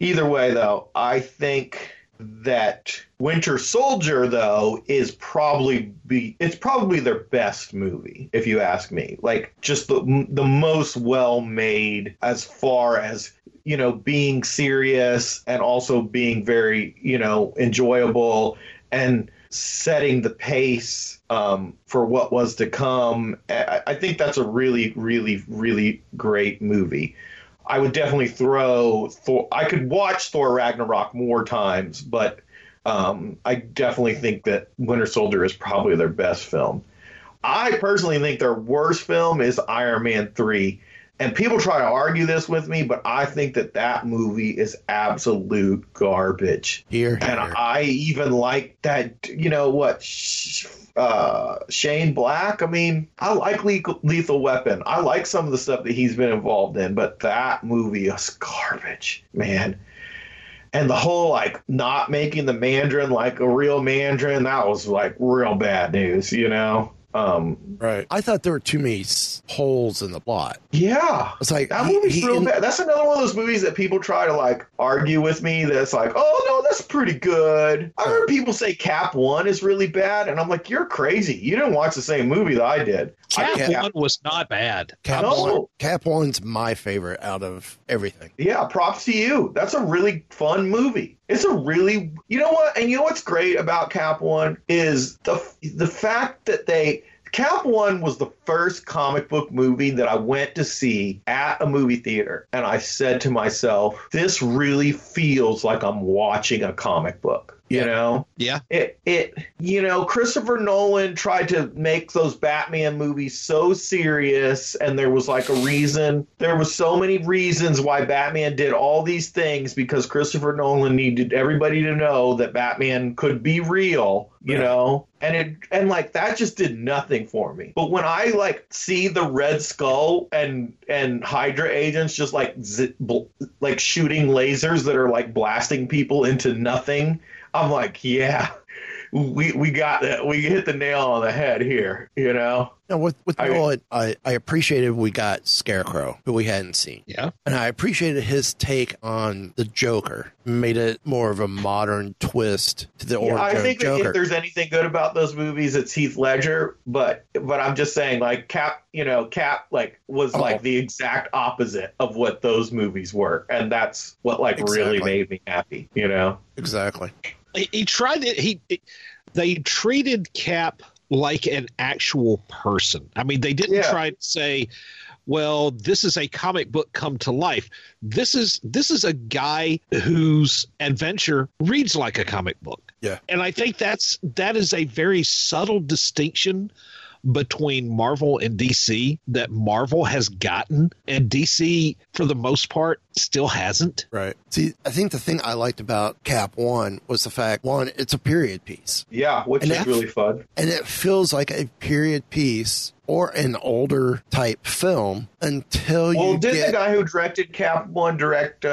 either way, though, I think that Winter Soldier though is probably be it's probably their best movie if you ask me. Like just the the most well made as far as you know being serious and also being very you know enjoyable and setting the pace um, for what was to come. I, I think that's a really, really, really great movie. I would definitely throw Thor. I could watch Thor Ragnarok more times, but um, I definitely think that Winter Soldier is probably their best film. I personally think their worst film is Iron Man 3 and people try to argue this with me, but I think that that movie is absolute garbage. Here, and I even like that. You know what? Uh, Shane Black. I mean, I like Lethal Weapon. I like some of the stuff that he's been involved in, but that movie is garbage, man. And the whole like not making the Mandarin like a real Mandarin, that was like real bad news, you know. Um, right. I thought there were too many holes in the plot. Yeah. It's like that movie's he, real in, bad. That's another one of those movies that people try to like argue with me. That's like, oh no, that's pretty good. I heard people say Cap One is really bad, and I'm like, you're crazy. You didn't watch the same movie that I did. Cap I, One was not bad. Cap no. One. Cap One's my favorite out of everything. Yeah. Props to you. That's a really fun movie. It's a really, you know what, and you know what's great about Cap One is the the fact that they Cap One was the first comic book movie that I went to see at a movie theater, and I said to myself, "This really feels like I'm watching a comic book." You yeah. know, yeah. It it you know Christopher Nolan tried to make those Batman movies so serious, and there was like a reason. There was so many reasons why Batman did all these things because Christopher Nolan needed everybody to know that Batman could be real. You right. know, and it and like that just did nothing for me. But when I like see the Red Skull and and Hydra agents just like bl- like shooting lasers that are like blasting people into nothing I'm like, yeah, we we got that. We hit the nail on the head here. You know. Now with with I, Nolan, I, I appreciated we got Scarecrow, who we hadn't seen. Yeah. And I appreciated his take on the Joker. Made it more of a modern twist to the yeah, origin I think Joker. if there's anything good about those movies, it's Heath Ledger. But but I'm just saying, like Cap, you know, Cap like was oh. like the exact opposite of what those movies were, and that's what like exactly. really made me happy. You know. Exactly he, he tried it. He, he they treated Cap like an actual person. I mean, they didn't yeah. try to say, well, this is a comic book come to life. This is this is a guy whose adventure reads like a comic book. Yeah. And I think that's that is a very subtle distinction between Marvel and DC that Marvel has gotten and DC for the most part still hasn't. Right. See, I think the thing I liked about Cap 1 was the fact one, it's a period piece. Yeah, which and is really fun. And it feels like a period piece or an older type film until you. Well, did get, the guy who directed Cap One direct uh,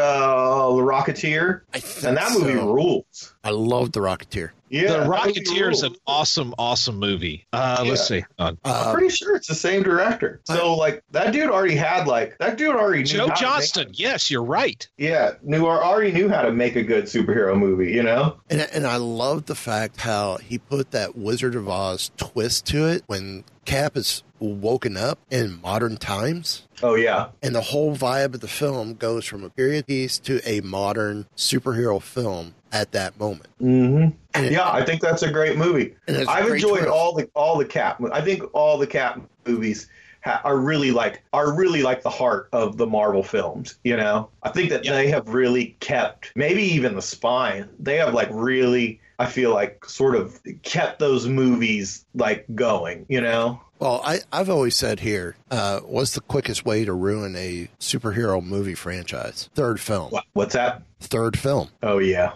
The Rocketeer? I think and that movie rules. I love The Rocketeer. Yeah, The Rocketeer is an awesome, awesome movie. Uh, yeah. Let's see. Uh, I'm pretty sure it's the same director. So, like, that dude already had like that dude already. Joe Johnston. Yes, you're right. Yeah, knew already knew how to make a good superhero movie. You know. And and I love the fact how he put that Wizard of Oz twist to it when Cap is woken up in modern times. Oh yeah. And the whole vibe of the film goes from a period piece to a modern superhero film at that moment. Mm-hmm. Yeah, I think that's a great movie. I've enjoyed twist. all the all the Cap. I think all the Cap movies ha- are really like are really like the heart of the Marvel films. You know, I think that they have really kept maybe even the spine. They have like really I feel like sort of kept those movies like going, you know? Well, I, I've always said here, uh, what's the quickest way to ruin a superhero movie franchise? Third film. What's that? Third film. Oh, yeah.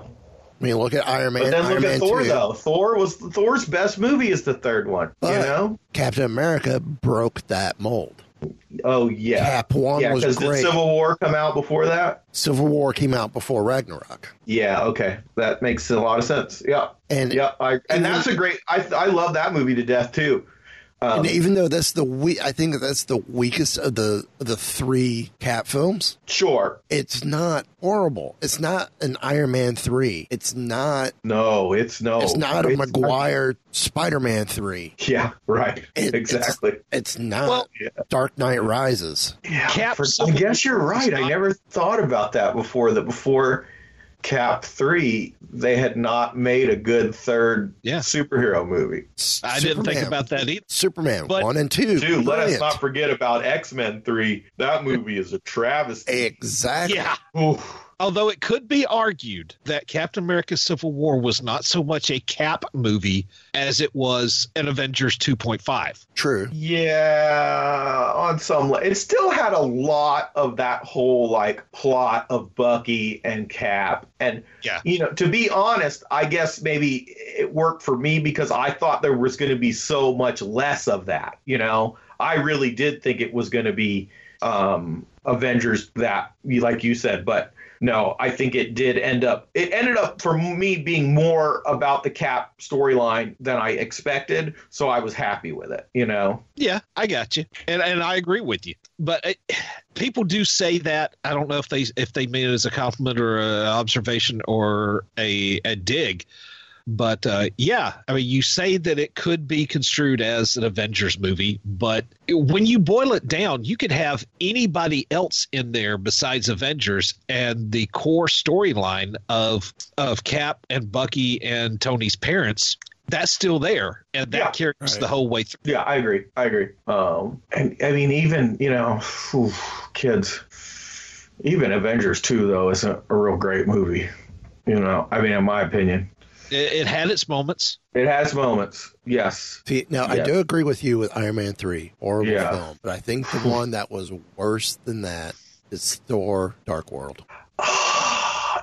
I mean, look at Iron Man. But then Iron look Man at Thor, 2. though. Thor was Thor's best movie is the third one. But you know, Captain America broke that mold. Oh yeah, Cap one yeah, was great. Did Civil War come out before that? Civil War came out before Ragnarok. Yeah, okay, that makes a lot of sense. Yeah, and yeah, I, and that's a great. I I love that movie to death too. Um, and even though that's the we, I think that's the weakest of the the three Cat films. Sure, it's not horrible. It's not an Iron Man three. It's not. No, it's no. It's not a It's Maguire Spider Man three. Yeah, right. It- exactly. It's, it's not Well- Dark Knight Rises. Yeah, for- I guess you're right. I never thought about that before. That before Cap three, they had not made a good third Yeah. superhero movie. I didn't think about that either. Superman But- one and two. Dude, let us not forget about X Men three. That movie is a travesty. Exactly. Yeah. Oof. Although it could be argued that Captain America Civil War was not so much a Cap movie as it was an Avengers 2.5. True. Yeah, on some le- it still had a lot of that whole like plot of Bucky and Cap and Yeah. you know to be honest I guess maybe it worked for me because I thought there was going to be so much less of that you know I really did think it was going to be um Avengers that like you said but no, I think it did end up. It ended up for me being more about the Cap storyline than I expected, so I was happy with it. You know, Yeah, I got you, and and I agree with you. But it, people do say that. I don't know if they if they mean it as a compliment or an observation or a a dig. But uh, yeah, I mean, you say that it could be construed as an Avengers movie, but when you boil it down, you could have anybody else in there besides Avengers, and the core storyline of of Cap and Bucky and Tony's parents that's still there, and that Yeah. carries Right. the whole way through. yeah, I agree. I agree. Um, and I mean, even you know, phew, kids, even Avengers two though isn't a real great movie. You know, I mean, in my opinion, It, it had its moments. it has moments. Yes, See, now I do agree with you with Iron Man three, horrible Yeah. film, but I think the one that was worse than that is Thor: Dark World.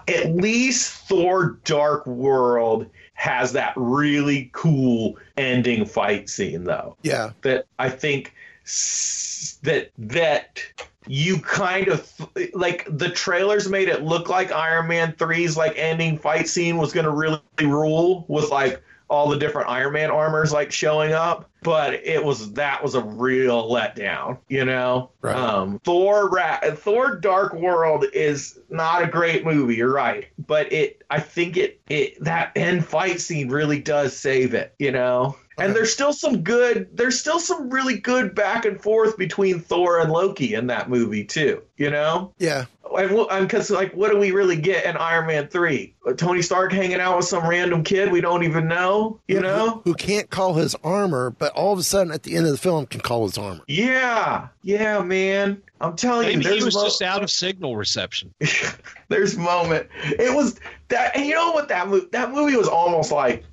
at least Thor Dark World has that really cool ending fight scene though. Yeah, That I think s- that that you kind of like the trailers made it look like Iron Man 3's like ending fight scene was going to really rule with like all the different Iron Man armors like showing up, but it was that was a real letdown, you know. Right. Um, Thor, Ra- Thor: Dark World is not a great movie. You're right, but it, I think it, it that end fight scene really does save it, you know. And there's still some good, there's still some really good back and forth between Thor and Loki in that movie too, you know. yeah, And because like, what do we really get in Iron Man three? Tony Stark hanging out with some random kid we don't even know, you know? who can't call his armor, but all of a sudden at the end of the film can call his armor. Yeah, yeah, man. I'm telling Maybe you, he was mo- just out of signal reception. there's moment. It was that, and you know what that movie? That movie was almost like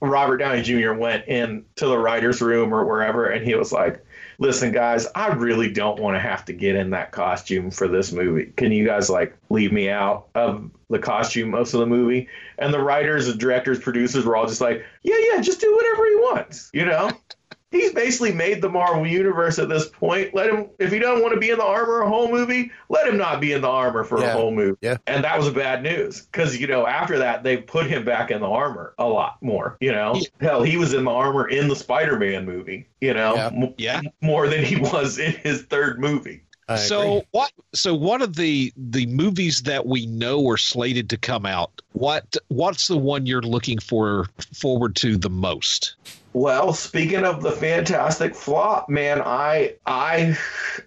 Robert Downey Jr. went into the writers' room or wherever, and he was like, "Listen, guys, I really don't want to have to get in that costume for this movie. Can you guys like leave me out of the costume most of the movie?" And the writers, the directors, producers were all just like, "Yeah, yeah, just do whatever he wants," you know. He's basically made the Marvel universe at this point. Let him, if he doesn't want to be in the armor a whole movie, let him not be in the armor for Yeah. a whole movie. Yeah. And that was bad news because, you know, after that, they put him back in the armor a lot more. You know, hell, he was in the armor in the Spider Man movie, you know, Yeah. m- Yeah. more than he was in his third movie. I so agree. what? So one of the the movies that we know are slated to come out. What what's the one you're looking for forward to the most? Well, speaking of the fantastic flop, man, I I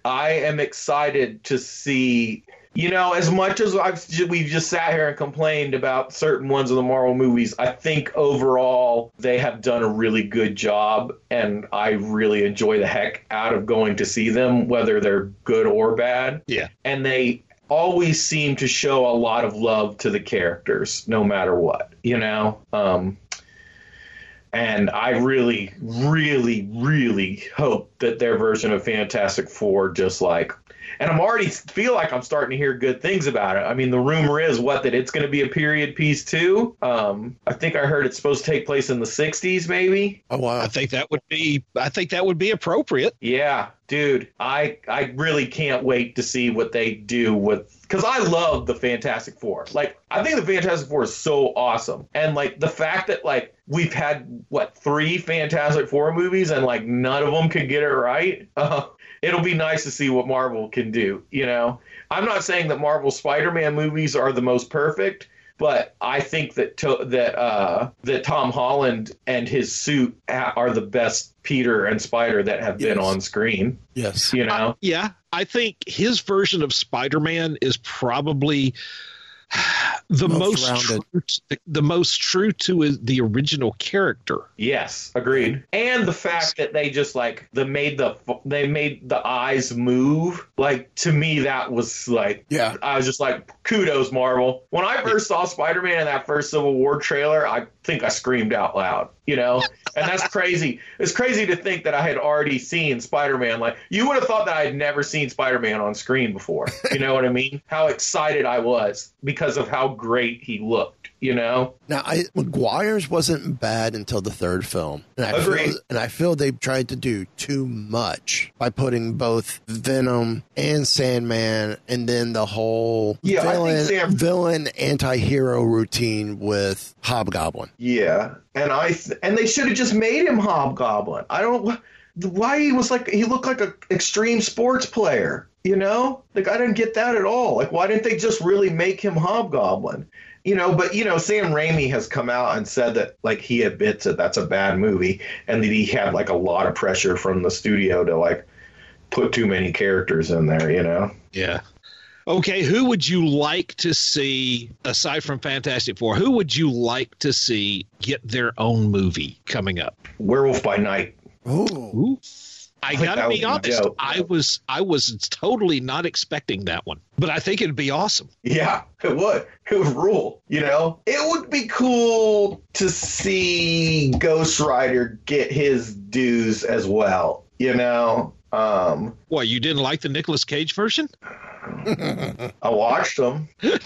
I am excited to see. You know, as much as I've we've just sat here and complained about certain ones of the Marvel movies, I think overall they have done a really good job, and I really enjoy the heck out of going to see them, whether they're good or bad. Yeah. And they always seem to show a lot of love to the characters, no matter what. You know, um, and I really, really, really hope that their version of Fantastic Four just like, and I'm already feel like I'm starting to hear good things about it. I mean, the rumor is what that it's going to be a period piece too. Um, I think I heard it's supposed to take place in the '60s, maybe. Oh wow, I think that would be I think that would be appropriate. Yeah, dude, I I really can't wait to see what they do with because I love the Fantastic Four. Like, I think the Fantastic Four is so awesome, and like the fact that like we've had what three Fantastic Four movies and like none of them could get it right. Uh, it'll be nice to see what Marvel can do. You know, I'm not saying that Marvel Spider-Man movies are the most perfect. But I think that to, that uh, that Tom Holland and his suit are the best Peter and Spider that have yes. been on screen. Yes, you know. Uh, yeah, I think his version of Spider-Man is probably the most, most true, the, the, most true to the original character. Yes, agreed. And the fact that they just like they made the they made the eyes move. Like to me, that was like yeah. I was just like kudos Marvel. When I first saw Spider Man in that first Civil War trailer, I think I screamed out loud. You know, and that's crazy. It's crazy to think that I had already seen Spider Man. Like you would have thought that I had never seen Spider Man on screen before. You know what I mean? How excited I was because of how great he looked. You know. Now, I Maguire's wasn't bad until the third film, and I Agreed. feel and I feel they tried to do too much by putting both Venom and Sandman, and then the whole yeah, villain, Sam- villain anti-hero routine with Hobgoblin. Yeah, and I th- and they should have just made him Hobgoblin. I don't why he was like he looked like an extreme sports player. You know, like I didn't get that at all. Like, why didn't they just really make him Hobgoblin? You know, but you know, Sam Raimi has come out and said that like he admits that that's a bad movie, and that he had like a lot of pressure from the studio to like put too many characters in there. You know? Yeah. Okay, who would you like to see aside from Fantastic Four? Who would you like to see get their own movie coming up? Werewolf by Night. Ooh. I, gotta be honest. I was I was totally not expecting that one, but I think it'd be awesome. Yeah, it would. It would rule. You know, it would be cool to see Ghost Rider get his dues as well. You know, um, what you didn't like the Nicolas Cage version? I watched them. it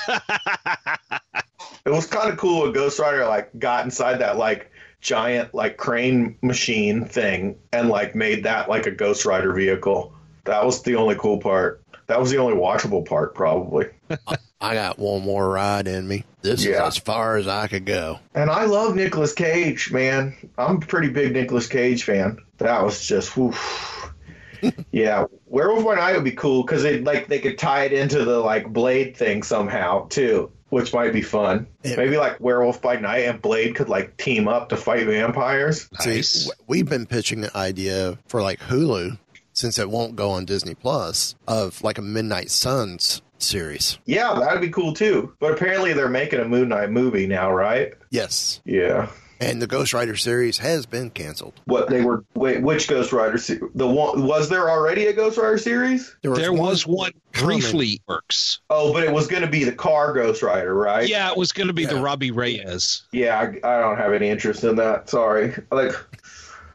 was kind of cool. when Ghost Rider like got inside that like giant like crane machine thing and like made that like a Ghost Rider vehicle. That was the only cool part. That was the only watchable part, probably. I got one more ride in me. This yeah. is as far as I could go. And I love Nicolas Cage, man. I'm a pretty big Nicolas Cage fan. That was just, yeah, Werewolf by Night would be cool because they like they could tie it into the like Blade thing somehow too which might be fun. Yeah. Maybe like Werewolf by Night and Blade could like team up to fight vampires. Nice. We've been pitching the idea for like Hulu since it won't go on Disney Plus of like a Midnight Suns series. Yeah, that'd be cool too. But apparently they're making a Moon Knight movie now, right? Yes. Yeah and the Ghost Rider series has been canceled. What they were? Wait, which Ghost Rider? Se- the one was there already a Ghost Rider series? There was, there was one, one briefly works. Oh, but it was going to be the car Ghost Rider, right? Yeah, it was going to be yeah. the Robbie Reyes. Yeah, I, I don't have any interest in that. Sorry, like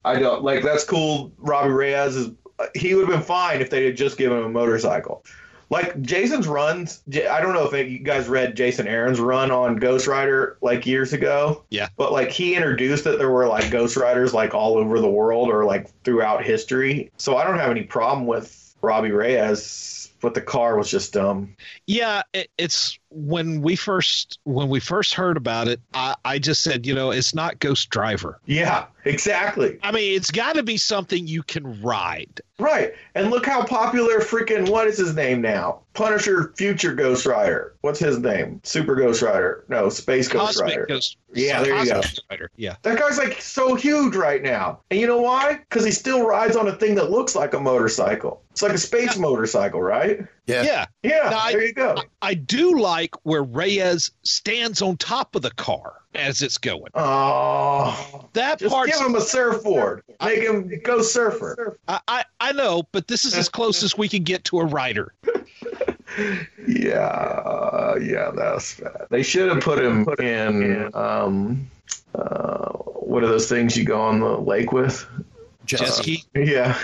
I don't like. That's cool. Robbie Reyes is. He would have been fine if they had just given him a motorcycle. Like Jason's runs, I don't know if you guys read Jason Aaron's run on Ghost Rider like years ago. Yeah. But like he introduced that there were like Ghost Riders like all over the world or like throughout history. So I don't have any problem with Robbie Reyes, but the car was just dumb. Yeah, it, it's when we first when we first heard about it, I, I just said, you know, it's not Ghost Driver. Yeah, exactly. I mean, it's got to be something you can ride. Right. And look how popular freaking what is his name now? Punisher Future Ghost Rider. What's his name? Super Ghost Rider. No, Space Ghost Cosmic Rider. Ghost, yeah, there you go. Rider. Yeah. That guy's like so huge right now. And you know why? Because he still rides on a thing that looks like a motorcycle. It's like a space yeah. motorcycle, right? Yeah. Yeah. Yeah. Now, there I, you go. I, I do like where Reyes stands on top of the car as it's going. Oh, that part. Give him a surfboard. Make him go surfer. I, I, I know, but this is as close as we can get to a rider. yeah, yeah, that's bad. They should have put him in. Um, uh, what are those things you go on the lake with? Jet ski. Uh, yeah,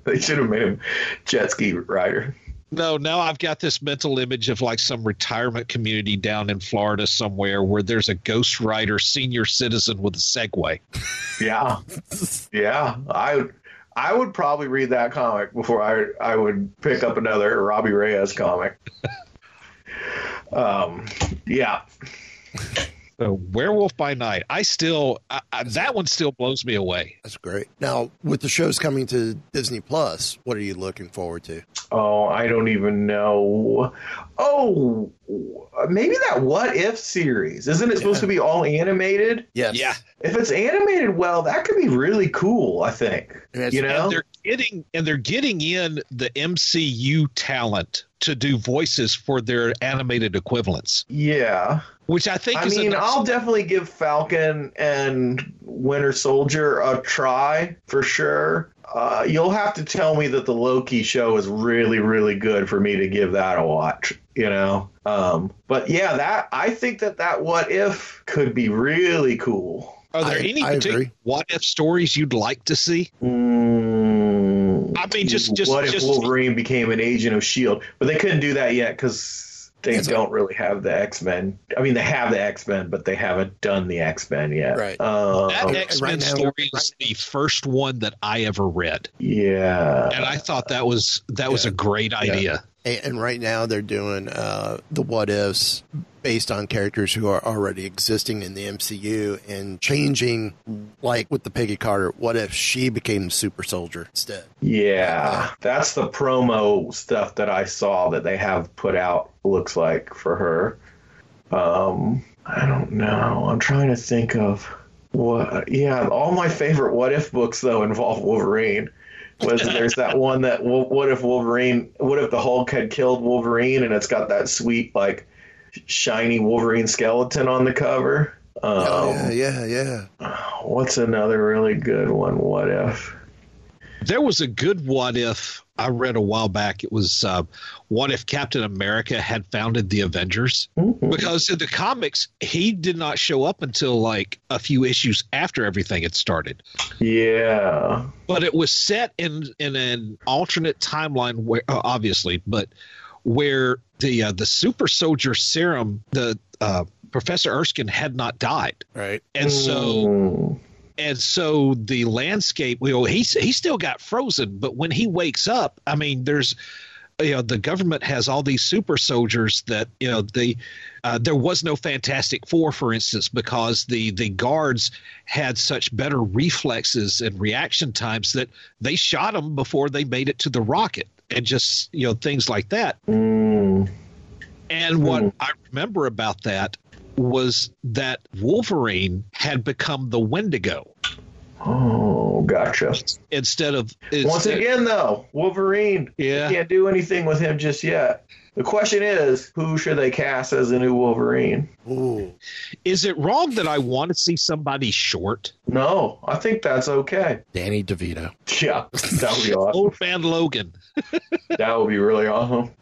they should have made him jet ski rider. No, now I've got this mental image of like some retirement community down in Florida somewhere where there's a Ghost Rider senior citizen with a Segway. Yeah, yeah. I I would probably read that comic before I I would pick up another Robbie Reyes comic. um, yeah. So Werewolf by Night. I still I, I, that one still blows me away. That's great. Now, with the shows coming to Disney Plus, what are you looking forward to? Oh, I don't even know. Oh, maybe that What If series. Isn't it supposed to be all animated? Yes. Yeah. If it's animated well, that could be really cool, I think. you know? And they're getting and they're getting in the MCU talent to do voices for their animated equivalents. Yeah. Which I think I mean, nice I'll definitely give Falcon and Winter Soldier a try for sure. Uh, you'll have to tell me that the Loki show is really, really good for me to give that a watch. You know, um, but yeah, that I think that that what if could be really cool. Are there I, any I particular agree. what if stories you'd like to see? Mm, I mean, just just what if just Wolverine became an agent of Shield? But they couldn't do that yet because they don't really have the X Men. I mean, they have the X Men, but they haven't done the X Men yet. Right. Uh, that X Men right now- story is the first one that I ever read, yeah. and I thought that was that was a great idea. And, and right now, they're doing uh, the what ifs based on characters who are already existing in the MCU and changing, like with the Peggy Carter. What if she became super soldier instead? Yeah, that's the promo stuff that I saw that they have put out. Looks like for her. Um, I don't know. I'm trying to think of what. Yeah, all my favorite what if books though involve Wolverine. Was there's that one that well, what if Wolverine? What if the Hulk had killed Wolverine and it's got that sweet like shiny Wolverine skeleton on the cover? Um, Oh, yeah, yeah, yeah. What's another really good one? What if? There was a good what if I read a while back. It was uh, what if Captain America had founded the Avengers? Because in the comics, he did not show up until like a few issues after everything had started. Yeah. But it was set in in an alternate timeline, where uh, obviously, but where the uh, the super soldier serum, the uh, Professor Erskine had not died, Right. and so and so the landscape you know he's he still got frozen but when he wakes up i mean there's you know the government has all these super soldiers that you know the uh, there was no fantastic four for instance because the the guards had such better reflexes and reaction times that they shot them before they made it to the rocket and just you know things like that. Mm. and what I remember about that was that Wolverine had become the Wendigo Oh, gotcha. instead of Once again, though, Wolverine. Yeah. Can't do anything with him just yet. The question is, who should they cast as the new Wolverine? Ooh. Is it wrong that I want to see somebody short? No, I think that's okay. Danny DeVito. Yeah, that would be awesome. Old man Logan. that would be really awesome.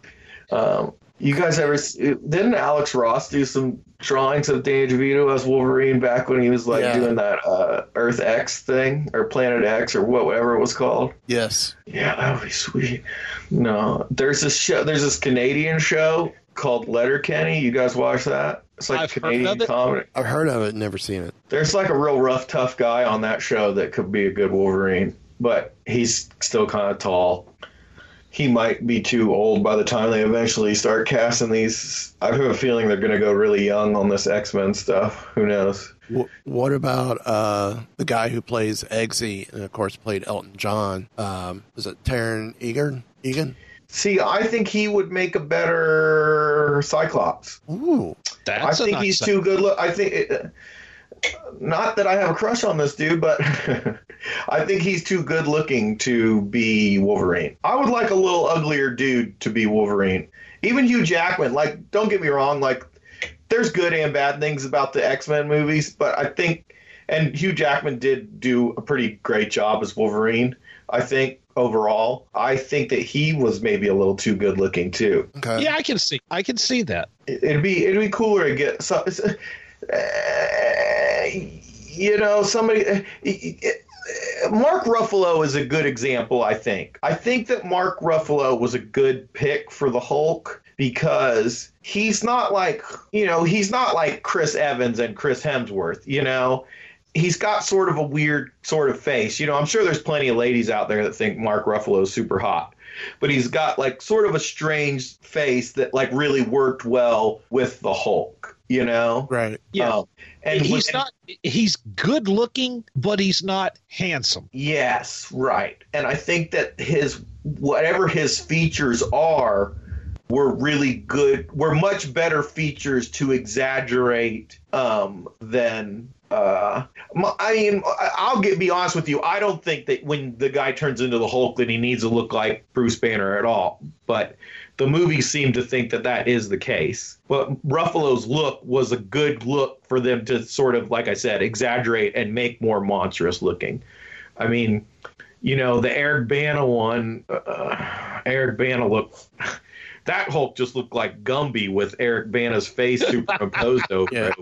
Um, you guys ever didn't Alex Ross do some drawings of Danny DeVito as Wolverine back when he was like Yeah. doing that uh, Earth X thing or Planet X or whatever it was called? Yes. Yeah, that would be sweet. No, there's this show. There's this Canadian show called Letterkenny. You guys watch that? It's like I've Canadian it. comedy. I've heard of it, never seen it. There's like a real rough, tough guy on that show that could be a good Wolverine, but he's still kind of tall. He might be too old by the time they eventually start casting these. I have a feeling they're going to go really young on this X Men stuff. Who knows? What about uh, the guy who plays Eggsy and, of course, played Elton John? Um, is it Taron Egan? Egan? See, I think he would make a better Cyclops. Ooh. That's I a think nice he's too good. Look, I think. It, not that I have a crush on this dude, but I think he's too good looking to be Wolverine. I would like a little uglier dude to be Wolverine. Even Hugh Jackman. Like, don't get me wrong. Like, there's good and bad things about the X Men movies, but I think, and Hugh Jackman did do a pretty great job as Wolverine. I think overall, I think that he was maybe a little too good looking too. Okay. Yeah, I can see. I can see that. It'd be it'd be cooler to get so, uh, you know somebody. Uh, Mark Ruffalo is a good example, I think. I think that Mark Ruffalo was a good pick for the Hulk because he's not like, you know, he's not like Chris Evans and Chris Hemsworth, you know. he's got sort of a weird sort of face. You know, I'm sure there's plenty of ladies out there that think Mark Ruffalo is super hot, but he's got like sort of a strange face that like really worked well with the Hulk. You know, right? Yeah, Um, and he's when- not. He's good looking, but he's not handsome. Yes, right. And I think that his whatever his features are were really good were much better features to exaggerate um than uh m- I mean I- I'll get be honest with you I don't think that when the guy turns into the Hulk that he needs to look like Bruce Banner at all but the movies seem to think that that is the case but Ruffalo's look was a good look for them to sort of like I said exaggerate and make more monstrous looking I mean you know the Eric Bana one uh, Eric Bana looked that Hulk just looked like Gumby with Eric Bana's face superimposed over Yeah. it.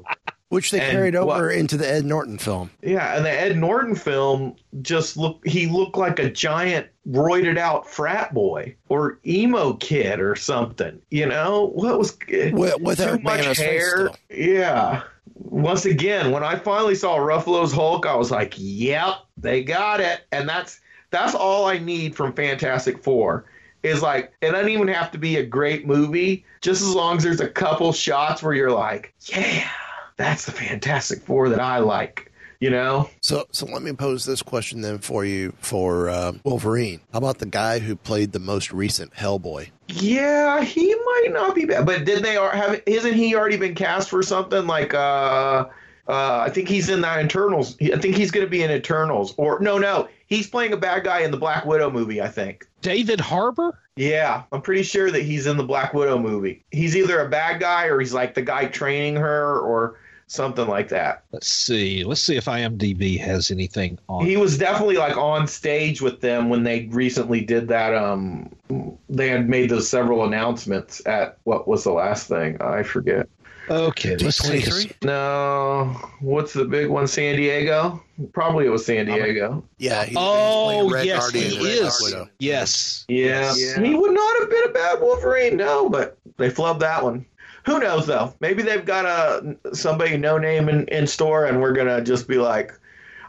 Which they And carried over what- into the Ed Norton film. Yeah, and the Ed Norton film just look he looked like a giant roided out frat boy or emo kid or something. You know? What was With, with too much hair? Yeah. Once again, when I finally saw Ruffalo's Hulk, I was like, "Yep, they got it." And that's that's all I need from Fantastic Four. Is like it doesn't even have to be a great movie, just as long as there's a couple shots where you're like, "Yeah, that's the Fantastic Four that I like." You know? So, so let me pose this question then for you for uh, Wolverine. How about the guy who played the most recent Hellboy? Yeah, he might not be bad, but did they ar- have? Isn't he already been cast for something like? uh uh, I think he's in that Eternals. I think he's going to be in Eternals, or no, no, he's playing a bad guy in the Black Widow movie. I think. David Harbour. Yeah, I'm pretty sure that he's in the Black Widow movie. He's either a bad guy or he's like the guy training her or something like that. Let's see. Let's see if IMDb has anything on. He was definitely like on stage with them when they recently did that. Um, they had made those several announcements at what was the last thing? I forget. Okay, let's take a, D23? No, what's the big one? San Diego? Probably it was San Diego. Yeah. He's, Oh he's yes, Guardian he Red is. Widow. Yes. Yeah. he would not have been a bad Wolverine. No, but they flubbed that one. Who knows though? Maybe they've got a somebody no name in, in store, and we're gonna just be like,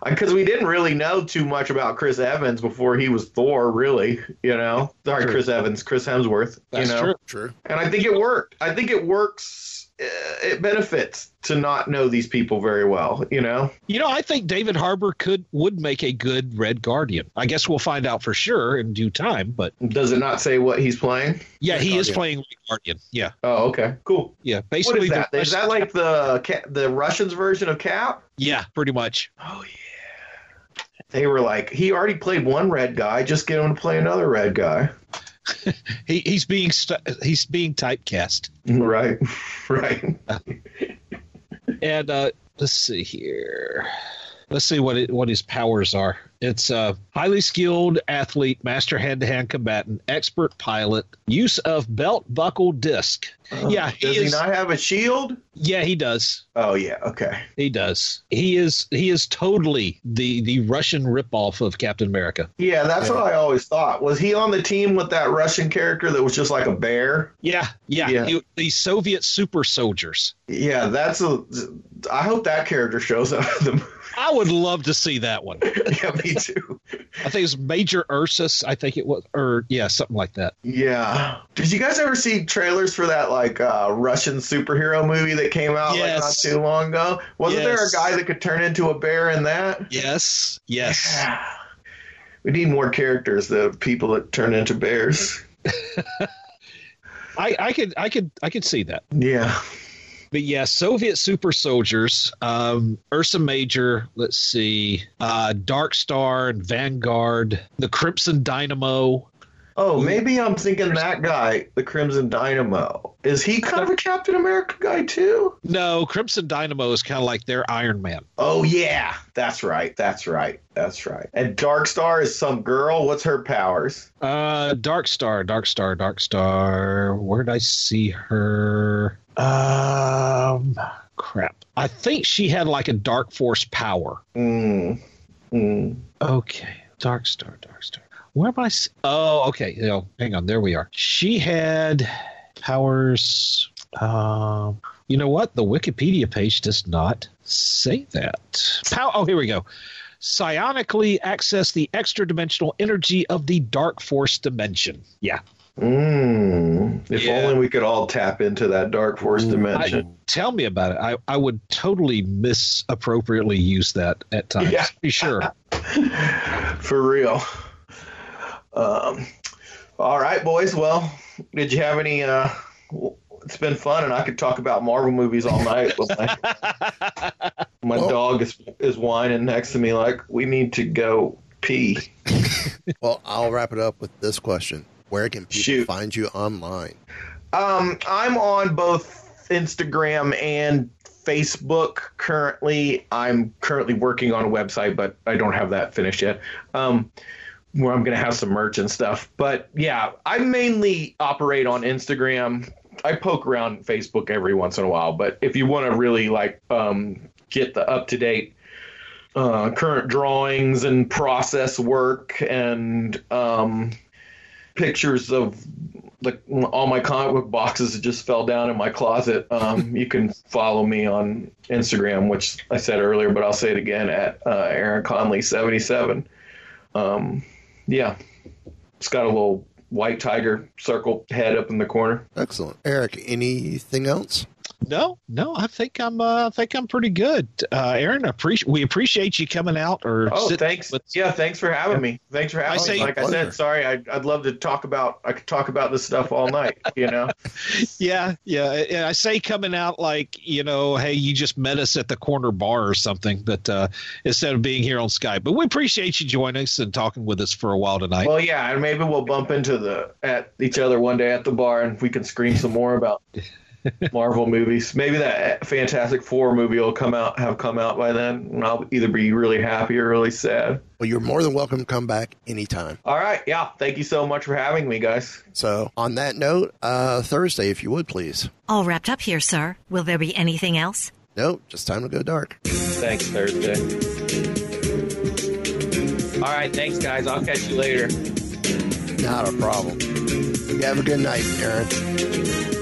because we didn't really know too much about Chris Evans before he was Thor, really. You know, sorry. Chris Evans, Chris Hemsworth. That's you know, true. True. and I think it worked. I think it works. Uh, It benefits to not know these people very well. You know. You know, I think David Harbour could would make a good Red Guardian. I guess we'll find out for sure in due time. But Does it not say what he's playing? yeah, he is playing Red Guardian. Yeah, Oh, okay, cool. yeah. Basically, is that? that like the the Russians version of Cap? yeah, pretty much. Oh yeah. They were like, he already played one red guy. Just get him to play another red guy. He he's being st- he's being typecast. Right, right. And uh, let's see here. Let's see what it, what his powers are. It's a highly skilled athlete, master hand-to-hand combatant, expert pilot, use of belt buckle disc. Oh. yeah, he Does he not have a shield? yeah, he does. Oh yeah. Okay. He does. He is. He is totally the the Russian ripoff of Captain America. Yeah, that's what I always thought. Was he on the team with that Russian character that was just like a bear? Yeah, yeah. Yeah. He- the Soviet super soldiers. Yeah, that's a. I hope that character shows up. in the I would love to see that one. yeah, me too. I think it's Major Ursus. I think it was, or yeah, something like that. Yeah. Did you guys ever see trailers for that like uh, Russian superhero movie that came out like not too long ago? Wasn't there a guy that could turn into a bear in that? Yes, yes. Yeah. We need more characters, the people that turn into bears. I, I could, I could, I could see that. Yeah. But yeah, Soviet super soldiers, um, Ursa Major, let's see, uh, Dark Star and Vanguard, the Crimson Dynamo. Oh, maybe I'm thinking that guy, the Crimson Dynamo. Is he kind of a Captain America guy too? No, Crimson Dynamo is kind of like their Iron Man. Oh yeah, that's right. That's right. That's right. And Dark Star is some girl. What's her powers? Uh, Dark Star, Dark Star, Dark Star. Where did I see her? Um, crap. I think she had like a Dark Force power. Mm. Mm. Okay, Dark Star, Dark Star. Where am I? s- Oh, okay. You know, hang on. There we are. She had powers. Um, you know what? The Wikipedia page does not say that. Pow- oh, here we go. Psionically access the extra dimensional energy of the dark force dimension. Yeah. Mm, if Yeah. only we could all tap into that dark force dimension. I- tell me about it. I, I would totally misappropriately use that at times. Yeah. Be sure. For real. Um, all right, boys. Well, did you have any? Uh, it's been fun, and I could talk about Marvel movies all night. But my my Well- dog is is whining next to me like we need to go pee. Well, I'll wrap it up with this question: Where can people find you online? Um, I'm on both Instagram and Facebook currently. I'm currently working on a website, but I don't have that finished yet. Um, where I'm going to have some merch and stuff. But yeah, I mainly operate on Instagram. I poke around Facebook every once in a while, but if you want to really like um, get the up to date uh, current drawings and process work and um, pictures of the all my comic book boxes that just fell down in my closet. Um, you can follow me on Instagram, which I said earlier, but I'll say it again at uh, Aaron Conley seventy seven. Um, yeah, it's got a little white tiger circle head up in the corner. Excellent, Eric. Anything else? No, no, I think I'm. Uh, I think I'm pretty good. Uh, Aaron, appreciate we appreciate you coming out. Or Oh, sit- thanks. Yeah, thanks for having me. Thanks for having I say- me. Like I said, sorry, I'd, I'd love to talk about. I could talk about this stuff all night. You know. Yeah, yeah. And I say coming out like you know, hey, you just met us at the corner bar or something, but uh, instead of being here on Skype. But we appreciate you joining us and talking with us for a while tonight. Well, yeah, and maybe we'll bump into the at each other one day at the bar, and we can scream some more about Marvel movies. Maybe that Fantastic Four movie will come out, have come out by then, and I'll either be really happy or really sad. Well, you're more than welcome to come back anytime. All right, yeah, thank you so much for having me, guys. So, on that note, uh, Thursday, if you would please. All wrapped up here, sir. Will there be anything else? Nope, just time to go dark. Thanks, Thursday. All right, thanks, guys. I'll catch you later. Not a problem. You have a good night, Aaron.